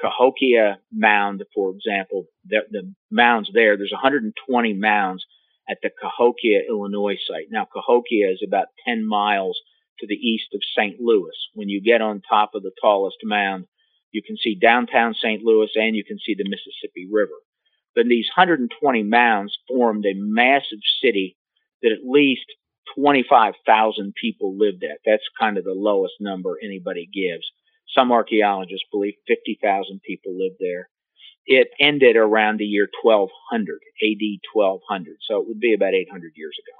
[SPEAKER 2] Cahokia Mound, for example, the, the mounds there, there's 120 mounds at the Cahokia, Illinois site. Now, Cahokia is about 10 miles to the east of St. Louis. When you get on top of the tallest mound, you can see downtown St. Louis and you can see the Mississippi River. But these 120 mounds formed a massive city that at least 25,000 people lived at. That's kind of the lowest number anybody gives. Some archaeologists believe 50,000 people lived there. It ended around the year 1200, AD 1200. So it would be about 800 years ago.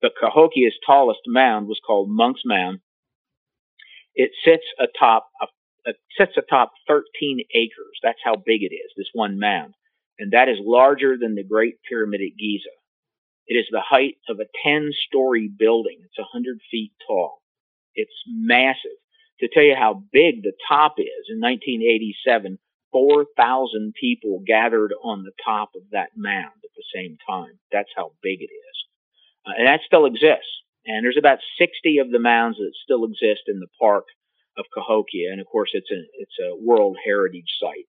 [SPEAKER 2] But Cahokia's tallest mound was called Monk's Mound. It sits atop a, it sits atop 13 acres. That's how big it is, this one mound. And that is larger than the Great Pyramid at Giza. It is the height of a 10 story building. It's 100 feet tall. It's massive. To tell you how big the top is, in 1987, 4,000 people gathered on the top of that mound at the same time. That's how big it is. Uh, and that still exists. And there's about 60 of the mounds that still exist in the park of Cahokia. And of course, it's a, it's a World Heritage Site.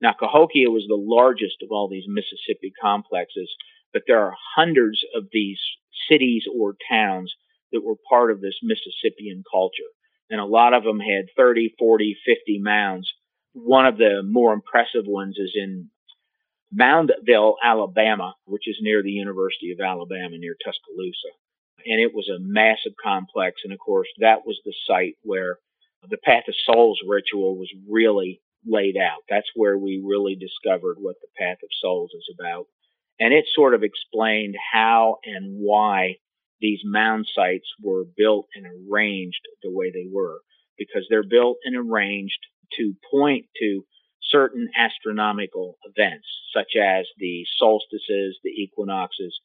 [SPEAKER 2] Now, Cahokia was the largest of all these Mississippi complexes, but there are hundreds of these cities or towns that were part of this Mississippian culture. And a lot of them had 30, 40, 50 mounds. One of the more impressive ones is in Moundville, Alabama, which is near the University of Alabama, near Tuscaloosa. And it was a massive complex. And of course, that was the site where the Path of Souls ritual was really laid out. That's where we really discovered what the Path of Souls is about. And it sort of explained how and why these mound sites were built and arranged the way they were, because they're built and arranged to point to certain astronomical events, such as the solstices, the equinoxes,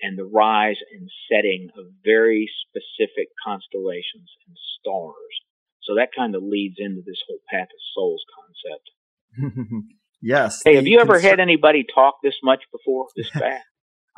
[SPEAKER 2] and the rise and setting of very specific constellations and stars. So that kind of leads into this whole Path of Souls concept. *laughs*
[SPEAKER 1] yes.
[SPEAKER 2] Hey, have you ever had anybody talk this much before, this *laughs* fast?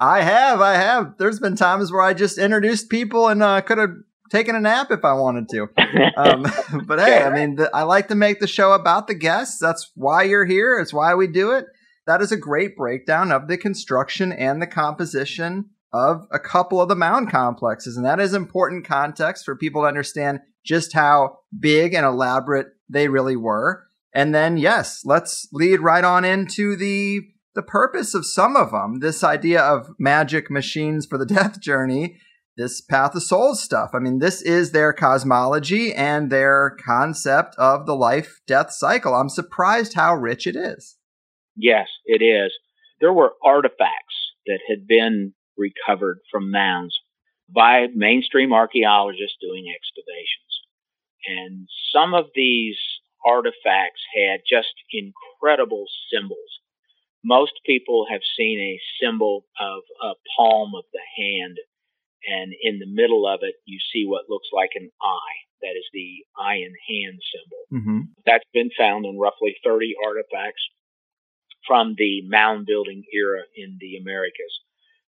[SPEAKER 1] I have, I have. There's been times where I just introduced people and uh, could have taken a nap if I wanted to. *laughs* Um, *laughs* but hey, I mean, the, I like to make the show about the guests. That's why you're here. It's why we do it. That is a great breakdown of the construction and the composition of a couple of the mound complexes. And that is important context for people to understand just how big and elaborate they really were. And then, yes, let's lead right on into the the purpose of some of them. This idea of magic machines for the *laughs* death journey this Path of Souls stuff. I mean, this is their cosmology and their concept of the life death cycle. I'm surprised how rich it is.
[SPEAKER 2] Yes, it is. There were artifacts that had been recovered from mounds by mainstream archaeologists doing excavations. And some of these artifacts had just incredible symbols. Most people have seen a symbol of a palm of the hand and in the middle of it you see what looks like an eye. That is the eye and hand symbol.
[SPEAKER 1] Mm-hmm.
[SPEAKER 2] That's been found in roughly 30 artifacts from the mound building era in the Americas.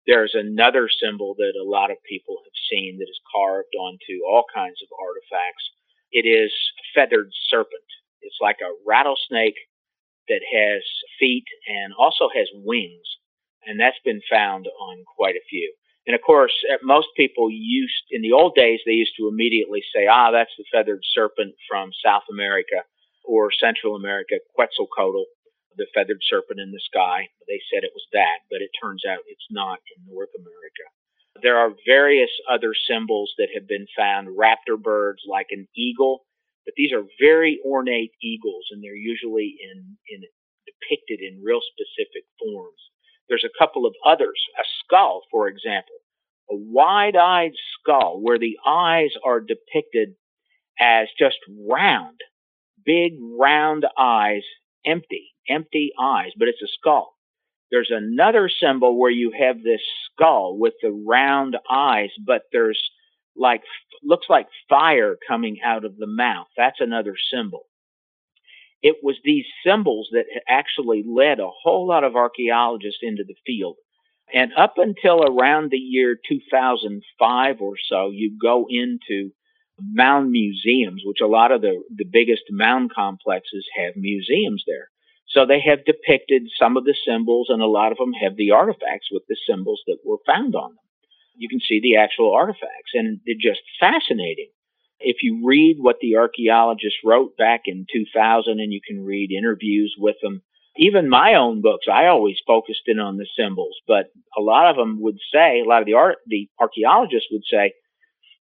[SPEAKER 2] There's another symbol that a lot of people have seen that is carved onto all kinds of artifacts. It is a feathered serpent. It's like a rattlesnake that has feet and also has wings. And that's been found on quite a few. And of course, uh, most people used, in the old days, they used to immediately say, ah, that's the feathered serpent from South America or Central America, Quetzalcoatl, the feathered serpent in the sky. They said it was that, but it turns out it's not in North America. There are various other symbols that have been found, raptor birds like an eagle, but these are very ornate eagles and they're usually in, in depicted in real specific forms. There's a couple of others. A skull, for example, a wide-eyed skull where the eyes are depicted as just round, big round eyes, empty, empty eyes, but it's a skull. There's another symbol where you have this skull with the round eyes, but there's like, looks like fire coming out of the mouth. That's another symbol. It was these symbols that actually led a whole lot of archaeologists into the field. And up until around the year 2005 or so, you go into mound museums, which a lot of the, the biggest mound complexes have museums there. So they have depicted some of the symbols, and a lot of them have the artifacts with the symbols that were found on them. You can see the actual artifacts, and they're just fascinating. If you read what the archaeologists wrote back in 2000, and you can read interviews with them, even my own books, I always focused in on the symbols, but a lot of them would say, a lot of the the archaeologists would say,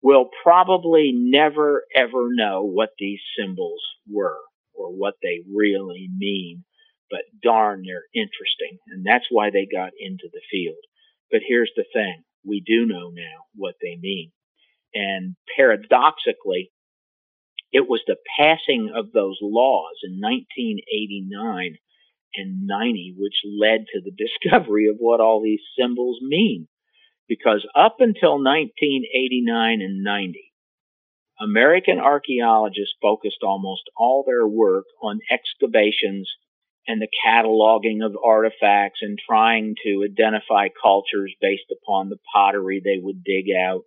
[SPEAKER 2] we'll probably never ever know what these symbols were or what they really mean, but darn, they're interesting. And that's why they got into the field. But here's the thing. We do know now what they mean. And paradoxically, it was the passing of those laws in 1989 and 90 which led to the discovery of what all these symbols mean. Because up until 1989 and 90, American archaeologists focused almost all their work on excavations and the cataloging of artifacts and trying to identify cultures based upon the pottery they would dig out.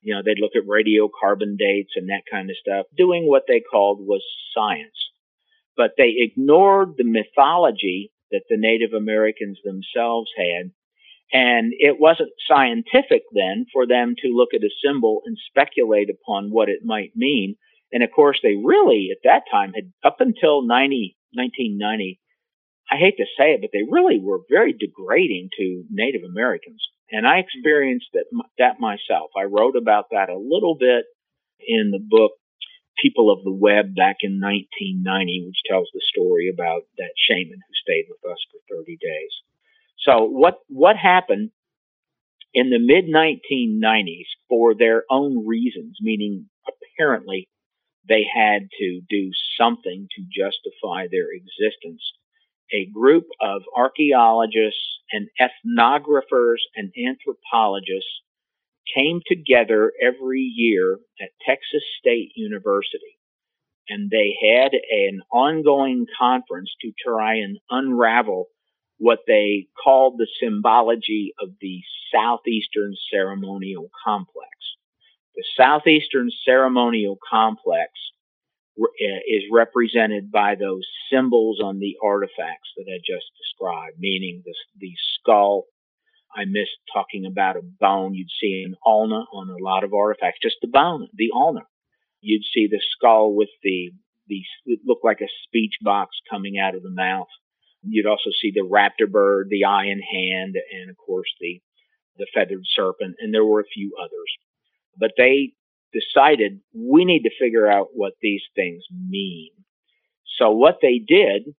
[SPEAKER 2] You know, they'd look at radiocarbon dates and that kind of stuff, doing what they called was science. But they ignored the mythology that the Native Americans themselves had and it wasn't scientific then for them to look at a symbol and speculate upon what it might mean. And of course, they really, at that time, had up until 90, 1990, I hate to say it, but they really were very degrading to Native Americans. And I mm-hmm. experienced that, that myself. I wrote about that a little bit in the book People of the Web back in 1990, which tells the story about that shaman who stayed with us for 30 days. So what what happened in the mid 1990s for their own reasons, meaning apparently they had to do something to justify their existence. A group of archaeologists and ethnographers and anthropologists came together every year at Texas State University. And they had an ongoing conference to try and unravel what they called the symbology of the Southeastern Ceremonial Complex. The Southeastern Ceremonial Complex Uh, is represented by those symbols on the artifacts that I just described, meaning the, the skull. I missed talking about a bone. You'd see an ulna on a lot of artifacts, just the bone, the ulna. You'd see the skull with the, the, it looked like a speech box coming out of the mouth. You'd also see the raptor bird, the eye in hand, and of course the the feathered serpent, and there were a few others. But they decided we need to figure out what these things mean. So what they did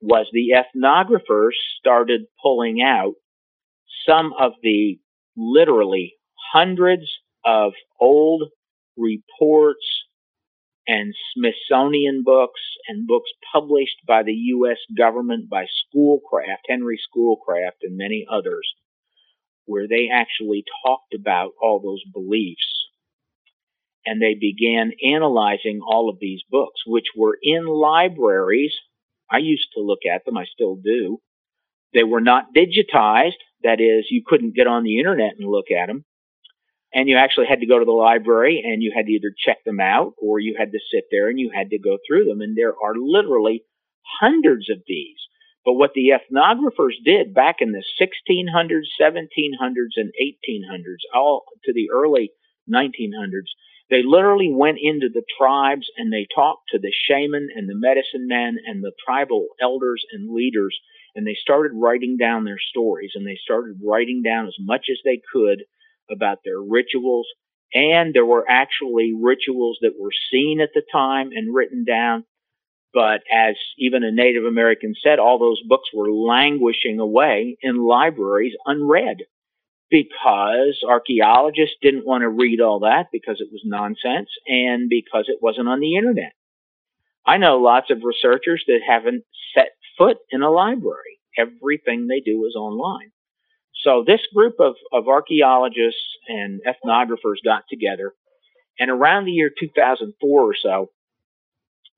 [SPEAKER 2] was the ethnographers started pulling out some of the literally hundreds of old reports and Smithsonian books and books published by the U.S. government by Schoolcraft, Henry Schoolcraft, and many others, where they actually talked about all those beliefs. And they began analyzing all of these books, which were in libraries. I used to look at them, I still do. They were not digitized, that is, you couldn't get on the internet and look at them and you actually had to go to the library and you had to either check them out or you had to sit there and you had to go through them. And there are literally hundreds of these. But what the ethnographers did back in the 1600s, 1700s, and 1800s, all to the early 1900s, they literally went into the tribes and they talked to the shaman and the medicine men and the tribal elders and leaders. And they started writing down their stories and they started writing down as much as they could about their rituals. And there were actually rituals that were seen at the time and written down. But as even a Native American said, all those books were languishing away in libraries unread because archaeologists didn't want to read all that because it was nonsense and because it wasn't on the internet. I know lots of researchers that haven't set foot in a library. Everything they do is online. So this group of, of archaeologists and ethnographers got together, and around the year 2004 or so,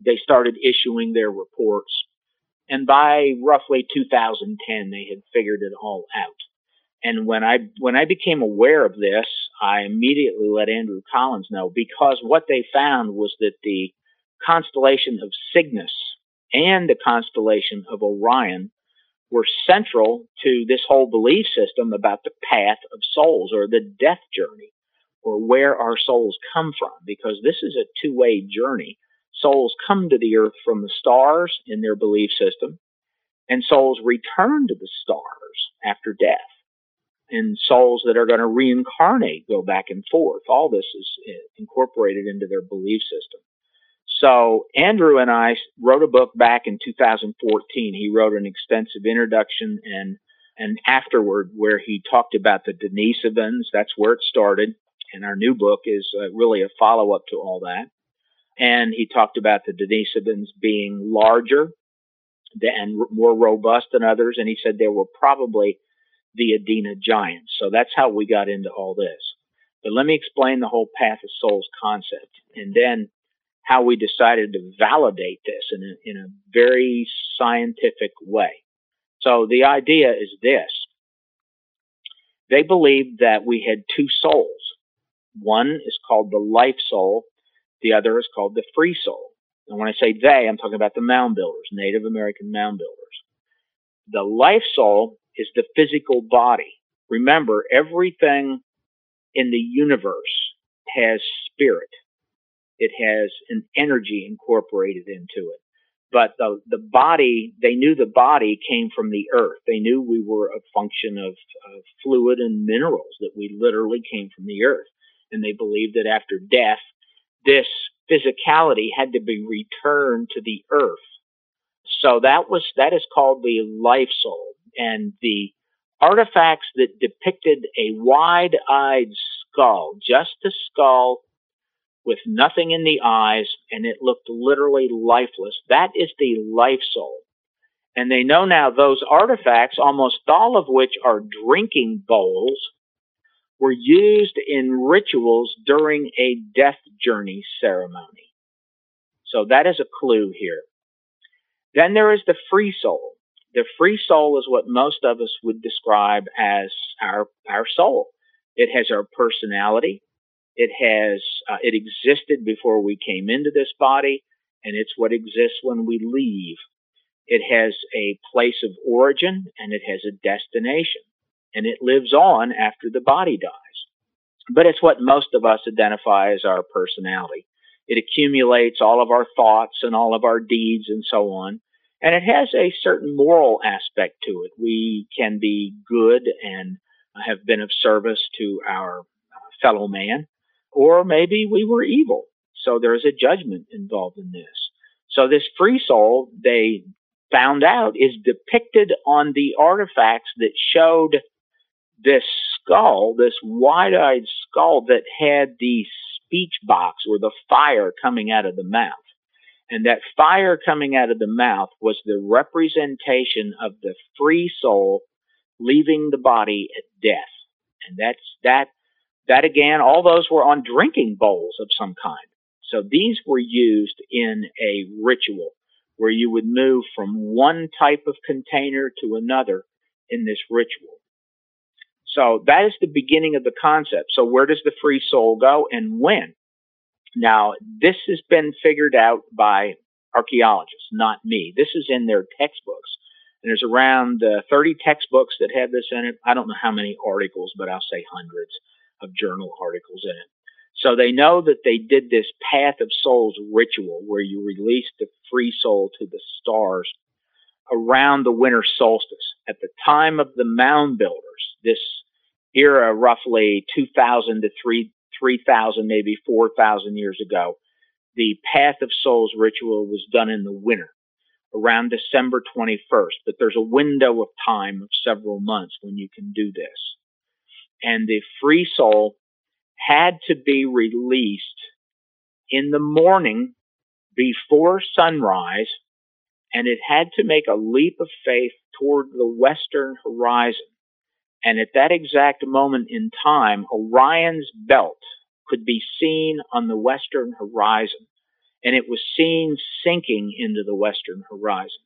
[SPEAKER 2] they started issuing their reports. And by roughly 2010, they had figured it all out. And when I when I became aware of this, I immediately let Andrew Collins know because what they found was that the constellation of Cygnus and the constellation of Orion were central to this whole belief system about the path of souls or the death journey or where our souls come from because this is a two-way journey. Souls come to the earth from the stars in their belief system and souls return to the stars after death. And souls that are going to reincarnate go back and forth. All this is eh, incorporated into their belief system. So Andrew and I wrote a book back in 2014. He wrote an extensive introduction and and afterward where he talked about the Denisovans. That's where it started. And our new book is uh, really a follow up to all that. And he talked about the Denisovans being larger and more robust than others. And he said they were probably the Adena giants. So that's how we got into all this. But let me explain the whole path of souls concept. And then how we decided to validate this in a, in a very scientific way. So the idea is this. They believed that we had two souls. One is called the life soul. The other is called the free soul. And when I say they, I'm talking about the mound builders, Native American mound builders. The life soul is the physical body. Remember, everything in the universe has spirit it has an energy incorporated into it. But the, the body, they knew the body came from the earth. They knew we were a function of, of fluid and minerals, that we literally came from the earth. And they believed that after death, this physicality had to be returned to the earth. So that was, that is called the life soul. And the artifacts that depicted a wide-eyed skull, just a skull with nothing in the eyes and it looked literally lifeless. That is the life soul. And they know now those artifacts, almost all of which are drinking bowls, were used in rituals during a death journey ceremony. So that is a clue here. Then there is the free soul. The free soul is what most of us would describe as our, our soul. It has our personality. It has, uh, it existed before we came into this body, and it's what exists when we leave. It has a place of origin and it has a destination, and it lives on after the body dies. But it's what most of us identify as our personality. It accumulates all of our thoughts and all of our deeds and so on. And it has a certain moral aspect to it. We can be good and have been of service to our uh, fellow man, or maybe we were evil. So there's a judgment involved in this. So this free soul, they found out, is depicted on the artifacts that showed this skull, this wide eyed skull that had the speech box or the fire coming out of the mouth. And that fire coming out of the mouth was the representation of the free soul leaving the body at death. And that's, that that again, all those were on drinking bowls of some kind. So these were used in a ritual where you would move from one type of container to another in this ritual. So that is the beginning of the concept. So where does the free soul go and when? Now, this has been figured out by archaeologists, not me. This is in their textbooks. And there's around uh, 30 textbooks that have this in it. I don't know how many articles, but I'll say hundreds of journal articles in it. So they know that they did this Path of Souls ritual where you release the free soul to the stars around the winter solstice. At the time of the mound builders, this era roughly 2000 to 3, 3000, maybe 4000 years ago, the Path of Souls ritual was done in the winter, around December 21st, but there's a window of time of several months when you can do this. And the free soul had to be released in the morning before sunrise, and it had to make a leap of faith toward the western horizon. And at that exact moment in time, Orion's belt could be seen on the western horizon, and it was seen sinking into the western horizon.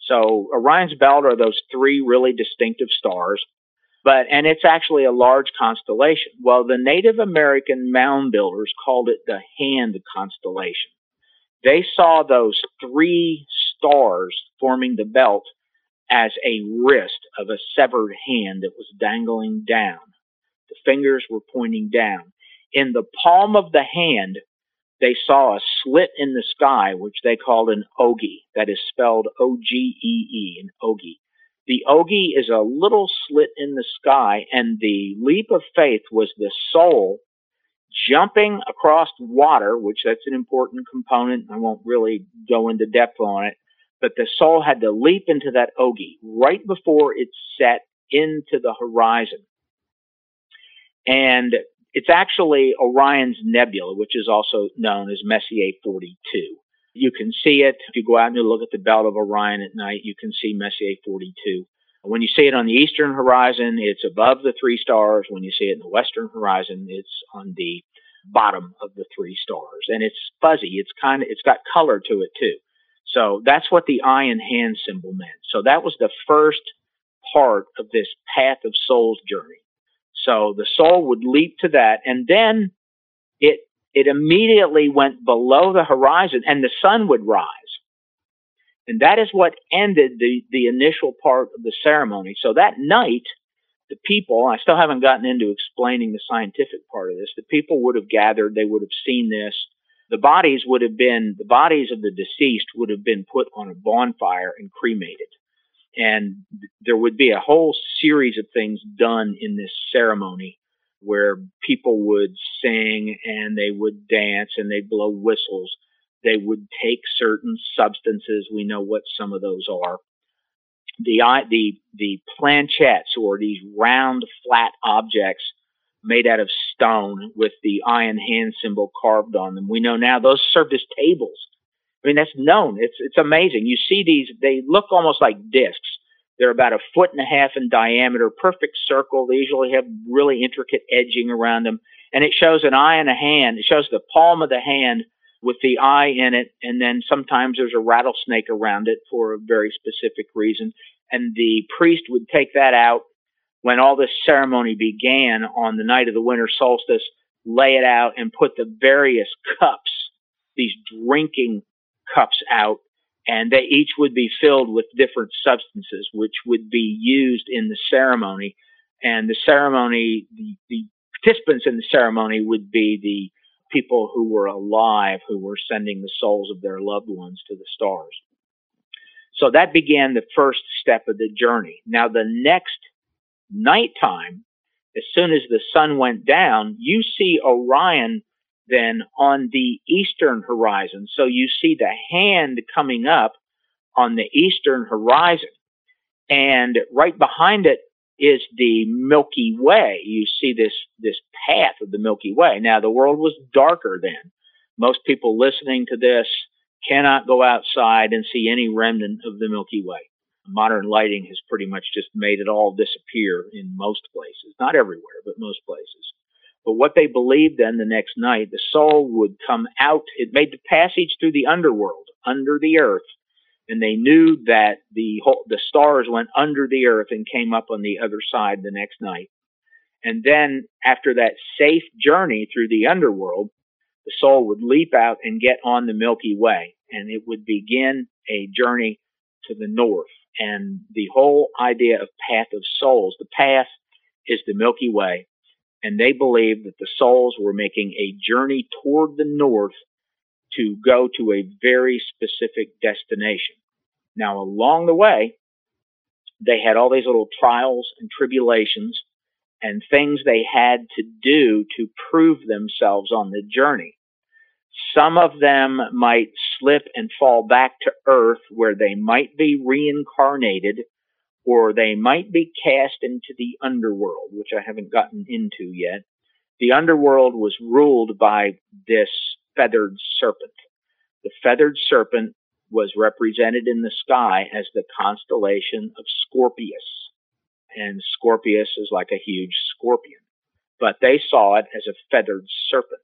[SPEAKER 2] So Orion's belt are those three really distinctive stars, but and it's actually a large constellation. Well, the Native American mound builders called it the Hand constellation. They saw those three stars forming the belt as a wrist of a severed hand that was dangling down. The fingers were pointing down. In the palm of the hand, they saw a slit in the sky, which they called an ogee. That is spelled O G E E, an ogee. The ogee is a little slit in the sky, and the leap of faith was the soul jumping across water, which that's an important component. I won't really go into depth on it, but the soul had to leap into that ogee right before it set into the horizon. And it's actually Orion's Nebula, which is also known as Messier 42. You can see it if you go out and you look at the belt of Orion at night. You can see Messier 42. When you see it on the eastern horizon, it's above the three stars. When you see it in the western horizon, it's on the bottom of the three stars, and it's fuzzy. It's kind of it's got color to it too. So that's what the eye and hand symbol meant. So that was the first part of this path of soul's journey. So the soul would leap to that, and then it it immediately went below the horizon and the sun would rise. And that is what ended the, the initial part of the ceremony. So that night, the people, I still haven't gotten into explaining the scientific part of this, the people would have gathered, they would have seen this. The bodies would have been, the bodies of the deceased would have been put on a bonfire and cremated. And there would be a whole series of things done in this ceremony where people would sing and they would dance and they'd blow whistles. They would take certain substances. We know what some of those are. The, the, the planchettes or these round flat objects made out of stone with the and hand symbol carved on them. We know now those served as tables. I mean, that's known. It's, it's amazing. You see these, they look almost like discs they're about a foot and a half in diameter, perfect circle. They usually have really intricate edging around them. And it shows an eye and a hand. It shows the palm of the hand with the eye in it. And then sometimes there's a rattlesnake around it for a very specific reason. And the priest would take that out when all this ceremony began on the night of the winter solstice, lay it out and put the various cups, these drinking cups out and they each would be filled with different substances, which would be used in the ceremony. And the ceremony, the, the participants in the ceremony would be the people who were alive, who were sending the souls of their loved ones to the stars. So that began the first step of the journey. Now, the next nighttime, as soon as the sun went down, you see Orion then on the eastern horizon. So you see the hand coming up on the eastern horizon. And right behind it is the Milky Way. You see this, this path of the Milky Way. Now, the world was darker then. Most people listening to this cannot go outside and see any remnant of the Milky Way. Modern lighting has pretty much just made it all disappear in most places. Not everywhere, but most places. But what they believed then the next night, the soul would come out. It made the passage through the underworld, under the earth, and they knew that the whole, the stars went under the earth and came up on the other side the next night. And then after that safe journey through the underworld, the soul would leap out and get on the Milky Way, and it would begin a journey to the north. And the whole idea of path of souls, the path is the Milky Way, and they believed that the souls were making a journey toward the north to go to a very specific destination. Now, along the way, they had all these little trials and tribulations and things they had to do to prove themselves on the journey. Some of them might slip and fall back to earth where they might be reincarnated or they might be cast into the underworld, which I haven't gotten into yet. The underworld was ruled by this feathered serpent. The feathered serpent was represented in the sky as the constellation of Scorpius. And Scorpius is like a huge scorpion. But they saw it as a feathered serpent.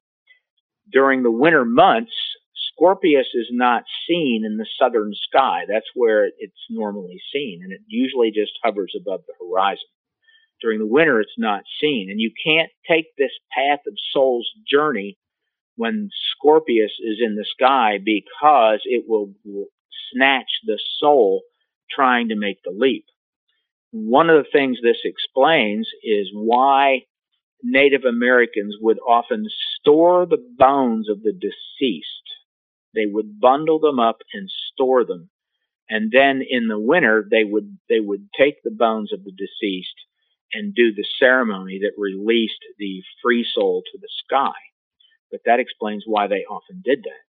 [SPEAKER 2] During the winter months, Scorpius is not seen in the southern sky. That's where it's normally seen, and it usually just hovers above the horizon. During the winter, it's not seen, and you can't take this path of soul's journey when Scorpius is in the sky because it will, snatch the soul trying to make the leap. One of the things this explains is why Native Americans would often store the bones of the deceased they would bundle them up and store them. And then in the winter, they would, they would take the bones of the deceased and do the ceremony that released the free soul to the sky. But that explains why they often did that.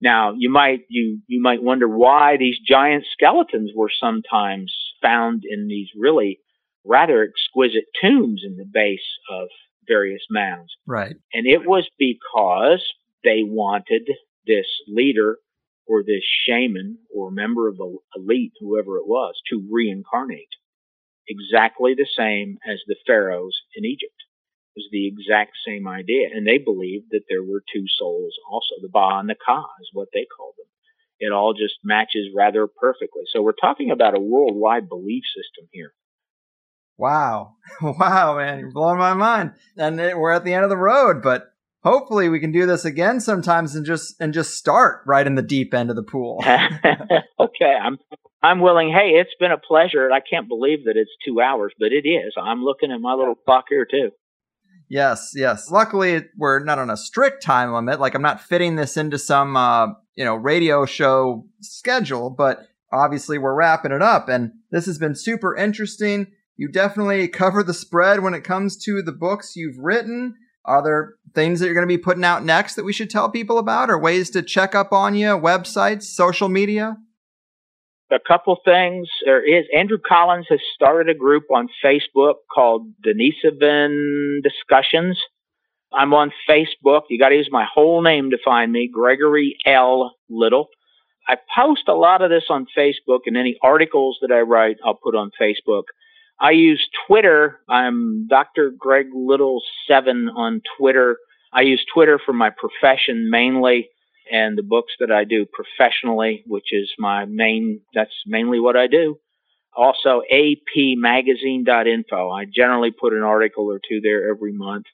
[SPEAKER 2] Now, you might, you, you might wonder why these giant skeletons were sometimes found in these really rather exquisite tombs in the base of various mounds.
[SPEAKER 1] Right.
[SPEAKER 2] And it was because they wanted this leader or this shaman or member of the elite, whoever it was, to reincarnate. Exactly the same as the pharaohs in Egypt. It was the exact same idea. And they believed that there were two souls also. The Ba and the Ka is what they called them. It all just matches rather perfectly. So we're talking about a worldwide belief system here.
[SPEAKER 1] Wow. *laughs* Wow, man. You're blowing my mind. And we're at the end of the road, but hopefully we can do this again sometimes and just and just start right in the deep end of the pool. *laughs*
[SPEAKER 2] okay, I'm I'm willing. Hey, it's been a pleasure. I can't believe that it's two hours, but it is. I'm looking at my little clock here too.
[SPEAKER 1] Yes, yes. Luckily, we're not on a strict time limit. Like I'm not fitting this into some uh, you know radio show schedule, but obviously we're wrapping it up, and this has been super interesting. You definitely cover the spread when it comes to the books you've written are there things that you're going to be putting out next that we should tell people about or ways to check up on you, websites, social media?
[SPEAKER 2] A couple things. There is Andrew Collins has started a group on Facebook called Denisovan Discussions. I'm on Facebook. You got to use my whole name to find me, Gregory L. Little. I post a lot of this on Facebook, and any articles that I write, I'll put on Facebook. I use Twitter. I'm Dr. Greg Little seven on Twitter. I use Twitter for my profession mainly and the books that I do professionally, which is my main, that's mainly what I do. Also, apmagazine.info. I generally put an article or two there every month.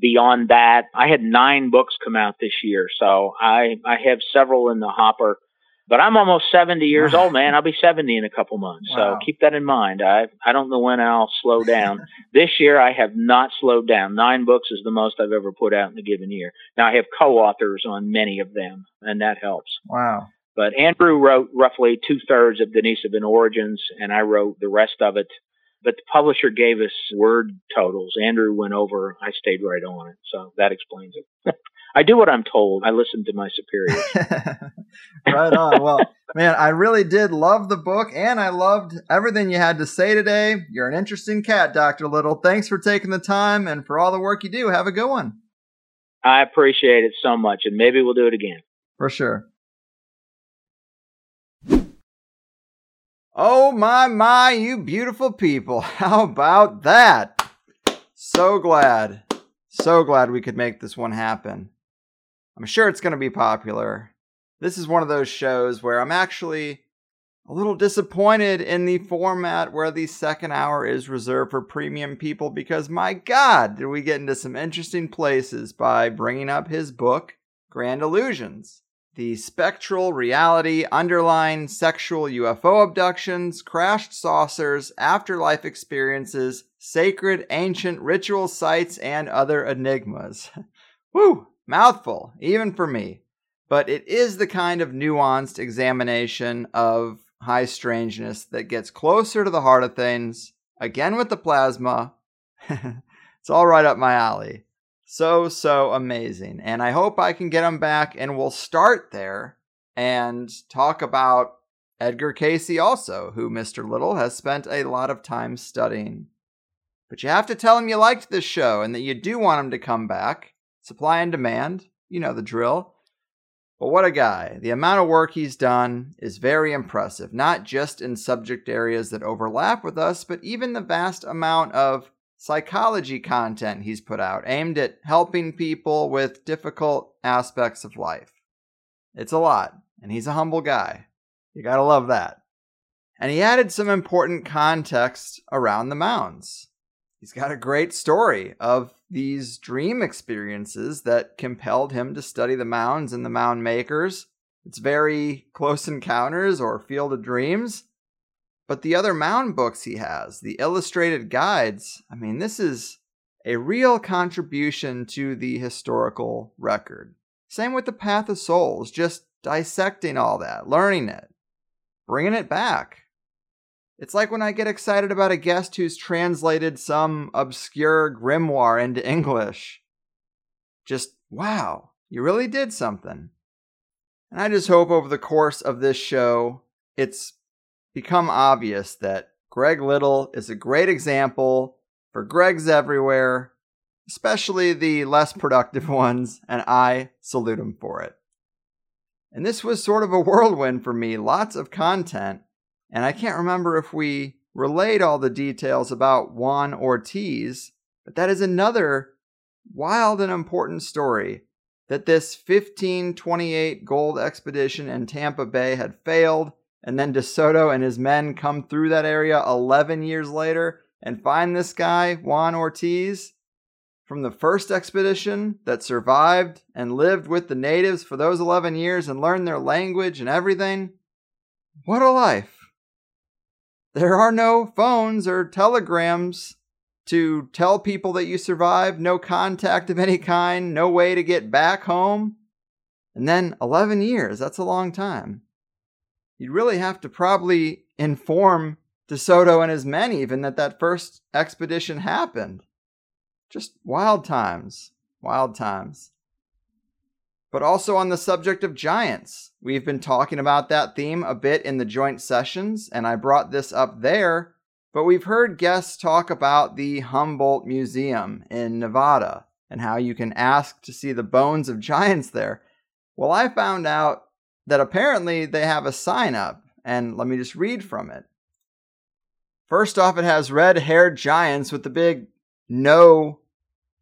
[SPEAKER 2] Beyond that, I had nine books come out this year, so I, I have several in the hopper but I'm almost 70 years *laughs* old, man. I'll be 70 in a couple months. Wow. So keep that in mind. I I don't know when I'll slow down. *laughs* this year I have not slowed down. Nine books is the most I've ever put out in a given year. Now I have co-authors on many of them, and that helps.
[SPEAKER 1] Wow.
[SPEAKER 2] But Andrew wrote roughly two thirds of Denise Denisovan Origins, and I wrote the rest of it. But the publisher gave us word totals. Andrew went over. I stayed right on it, so that explains it. *laughs* I do what I'm told. I listen to my superiors. *laughs*
[SPEAKER 1] right on. Well, man, I really did love the book and I loved everything you had to say today. You're an interesting cat, Dr. Little. Thanks for taking the time and for all the work you do. Have a good one.
[SPEAKER 2] I appreciate it so much and maybe we'll do it again.
[SPEAKER 1] For sure. Oh my my, you beautiful people. *laughs* How about that? So glad. So glad we could make this one happen. I'm sure it's going to be popular. This is one of those shows where I'm actually a little disappointed in the format where the second hour is reserved for premium people because my god, did we get into some interesting places by bringing up his book, Grand Illusions. The spectral reality underlying sexual UFO abductions, crashed saucers, afterlife experiences, sacred ancient ritual sites, and other enigmas. *laughs* Woo! Mouthful, even for me. But it is the kind of nuanced examination of high strangeness that gets closer to the heart of things. Again with the plasma. *laughs* it's all right up my alley. So, so amazing. And I hope I can get them back and we'll start there and talk about Edgar Cayce, also, who Mr. Little has spent a lot of time studying. But you have to tell him you liked this show and that you do want him to come back. Supply and demand, you know the drill. But what a guy. The amount of work he's done is very impressive, not just in subject areas that overlap with us, but even the vast amount of psychology content he's put out aimed at helping people with difficult aspects of life. It's a lot, and he's a humble guy. You gotta love that. And he added some important context around the mounds. He's got a great story of these dream experiences that compelled him to study the mounds and the mound makers. It's very close encounters or field of dreams. But the other mound books he has, the illustrated guides, I mean, this is a real contribution to the historical record. Same with the Path of Souls, just dissecting all that, learning it, bringing it back. It's like when I get excited about a guest who's translated some obscure grimoire into English. Just, wow, you really did something. And I just hope over the course of this show, it's become obvious that Greg Little is a great example for Gregs everywhere, especially the less productive *laughs* ones, and I salute him for it. And this was sort of a whirlwind for me, lots of content, and I can't remember if we relayed all the details about Juan Ortiz, but that is another wild and important story that this 1528 gold expedition in Tampa Bay had failed and then DeSoto and his men come through that area 11 years later and find this guy, Juan Ortiz, from the first expedition that survived and lived with the natives for those 11 years and learned their language and everything. What a life! There are no phones or telegrams to tell people that you survived, no contact of any kind, no way to get back home. And then 11 years, that's a long time you'd really have to probably inform DeSoto and his men even that that first expedition happened. Just wild times, wild times. But also on the subject of giants, we've been talking about that theme a bit in the joint sessions, and I brought this up there. But we've heard guests talk about the Humboldt Museum in Nevada and how you can ask to see the bones of giants there. Well, I found out that apparently they have a sign up, and let me just read from it. First off, it has red haired giants with the big no,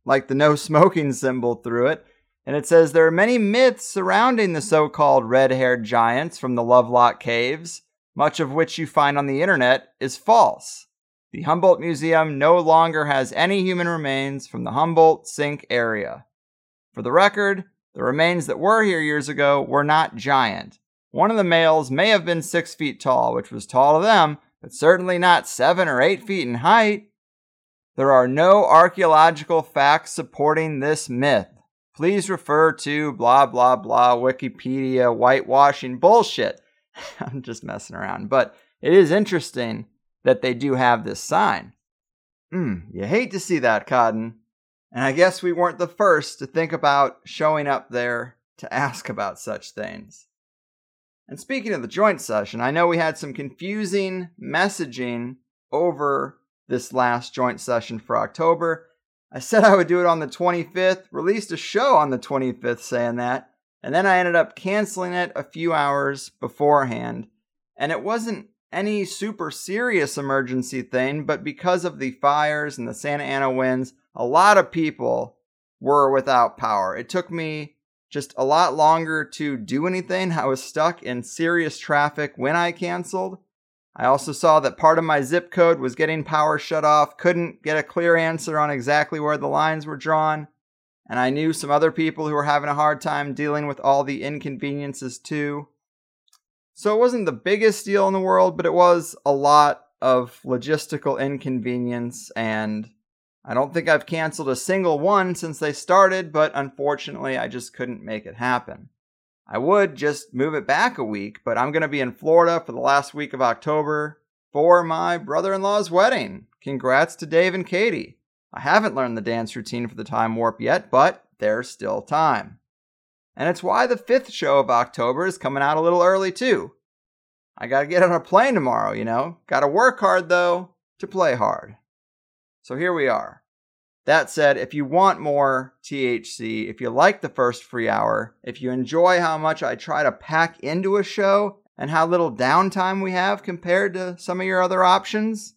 [SPEAKER 1] like the no smoking symbol through it. And it says there are many myths surrounding the so called red haired giants from the Lovelock Caves, much of which you find on the internet is false. The Humboldt Museum no longer has any human remains from the Humboldt Sink area. For the record, the remains that were here years ago were not giant. One of the males may have been six feet tall, which was tall to them, but certainly not seven or eight feet in height. There are no archaeological facts supporting this myth. Please refer to blah blah blah Wikipedia whitewashing bullshit. *laughs* I'm just messing around, but it is interesting that they do have this sign. Hmm, you hate to see that, Cotton. And I guess we weren't the first to think about showing up there to *laughs* ask about such things. And speaking of the joint session, I know we had some confusing messaging over this last joint session for October. I said I would do it on the 25th, released a show on the 25th saying that, and then I ended up canceling it a few hours beforehand. And it wasn't any super serious emergency thing, but because of the fires and the Santa Ana winds, a lot of people were without power. It took me just a lot longer to do anything. I was stuck in serious traffic when I canceled. I also saw that part of my zip code was getting power shut off, couldn't get a clear answer on exactly where the lines were drawn. And I knew some other people who were having a hard time dealing with all the inconveniences too. So it wasn't the biggest deal in the world, but it was a lot of logistical inconvenience and I don't think I've canceled a single one since they started, but unfortunately, I just couldn't make it happen. I would just move it back a week, but I'm going to be in Florida for the last week of October for my brother in law's wedding. Congrats to Dave and Katie. I haven't learned the dance routine for the time warp yet, but there's still time. And it's why the fifth show of October is coming out a little early, too. I gotta get on a plane tomorrow, you know? Gotta work hard, though, to play hard. So here we are. That said, if you want more THC, if you like the first free hour, if you enjoy how much I try to pack into a show and how little downtime we have compared to some of your other options,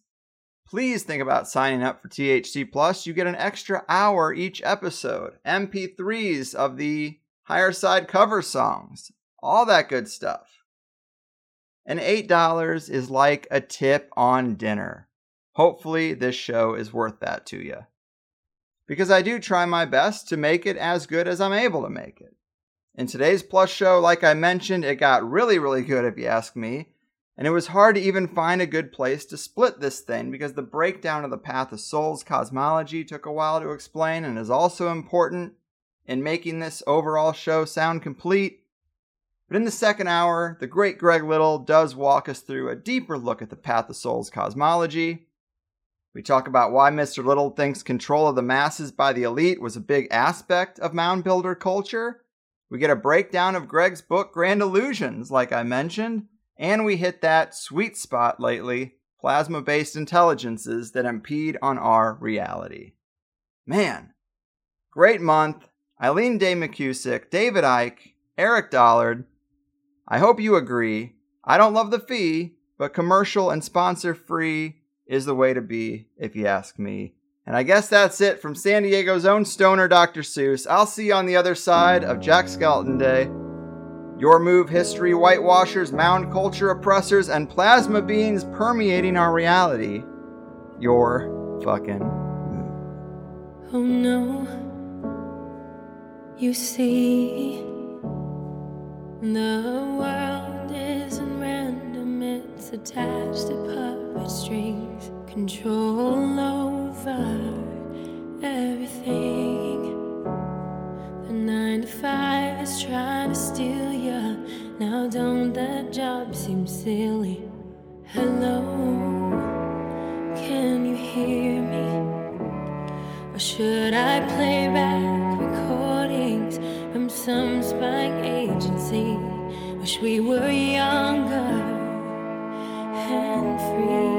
[SPEAKER 1] please think about signing up for THC Plus. You get an extra hour each episode, MP3s of the higher side cover songs, all that good stuff. And $8 is like a tip on dinner. Hopefully, this show is worth that to you. Because I do try my best to make it as good as I'm able to make it. In today's Plus show, like I mentioned, it got really, really good if you ask me. And it was hard to even find a good place to split this thing because the breakdown of the Path of Souls cosmology took a while to explain and is also important in making this overall show sound complete. But in the second hour, the great Greg Little does walk us through a deeper look at the Path of Souls cosmology. We talk about why Mr. Little thinks control of the masses by the elite was a big aspect of Mound Builder culture. We get a breakdown of Greg's book, Grand Illusions, like I mentioned and we hit that sweet spot lately plasma based intelligences that impede on our reality. Man, great month. Eileen Day McKusick, David Icke, Eric Dollard. I hope you agree. I don't love the fee, but commercial and sponsor free is the way to be, if you ask me. And I guess that's it from San Diego's own stoner Dr. Seuss. I'll see you on the other side of Jack Skeleton Day. Your move history whitewashers, mound culture oppressors, and plasma beings permeating our reality. Your fucking move.
[SPEAKER 3] Oh no. You see, the world attached to puppet strings. Control over everything. The nine to five is trying to steal you. Now don't that job seem silly? Hello, can you hear me? Or should I play back recordings from some spying agency? Wish we were younger and free.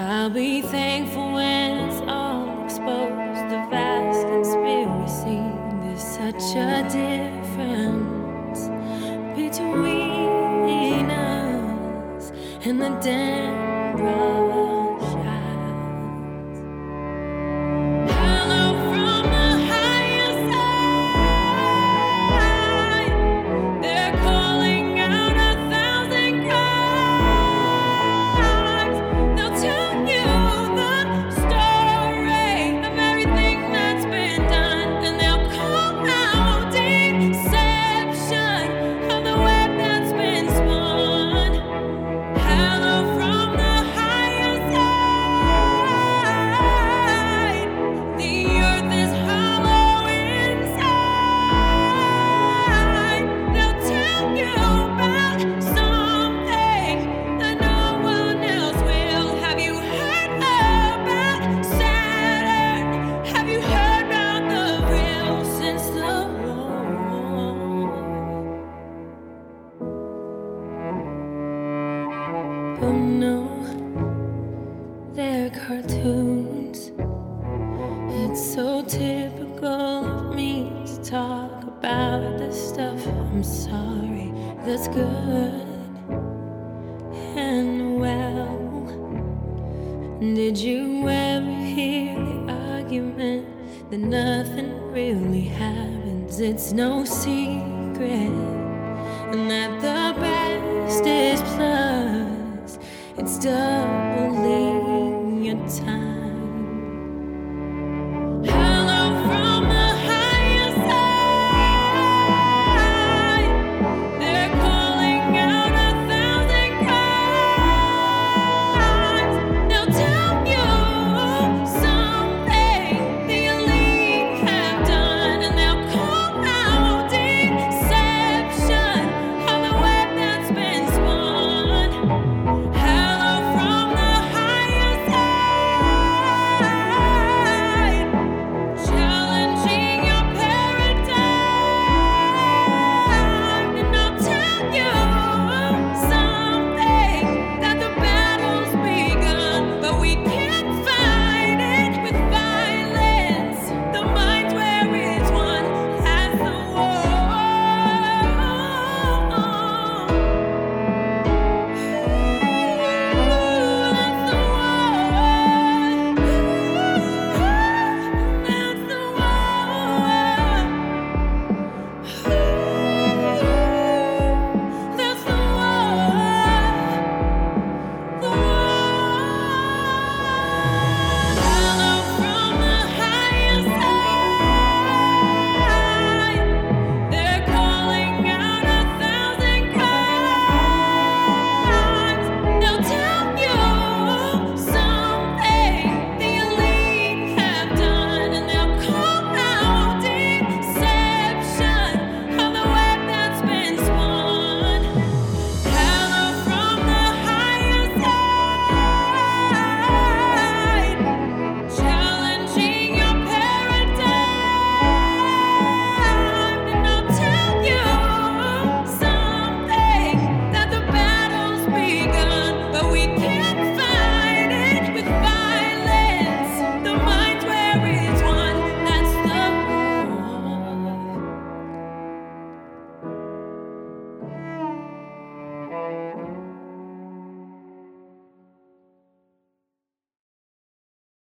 [SPEAKER 3] I'll be thankful when it's all exposed. The vast conspiracy. There's such a difference between us and the damn rush about the stuff. I'm sorry, that's good and well. Did you ever hear the argument that nothing really happens? It's no secret. And that the best is plus, it's time.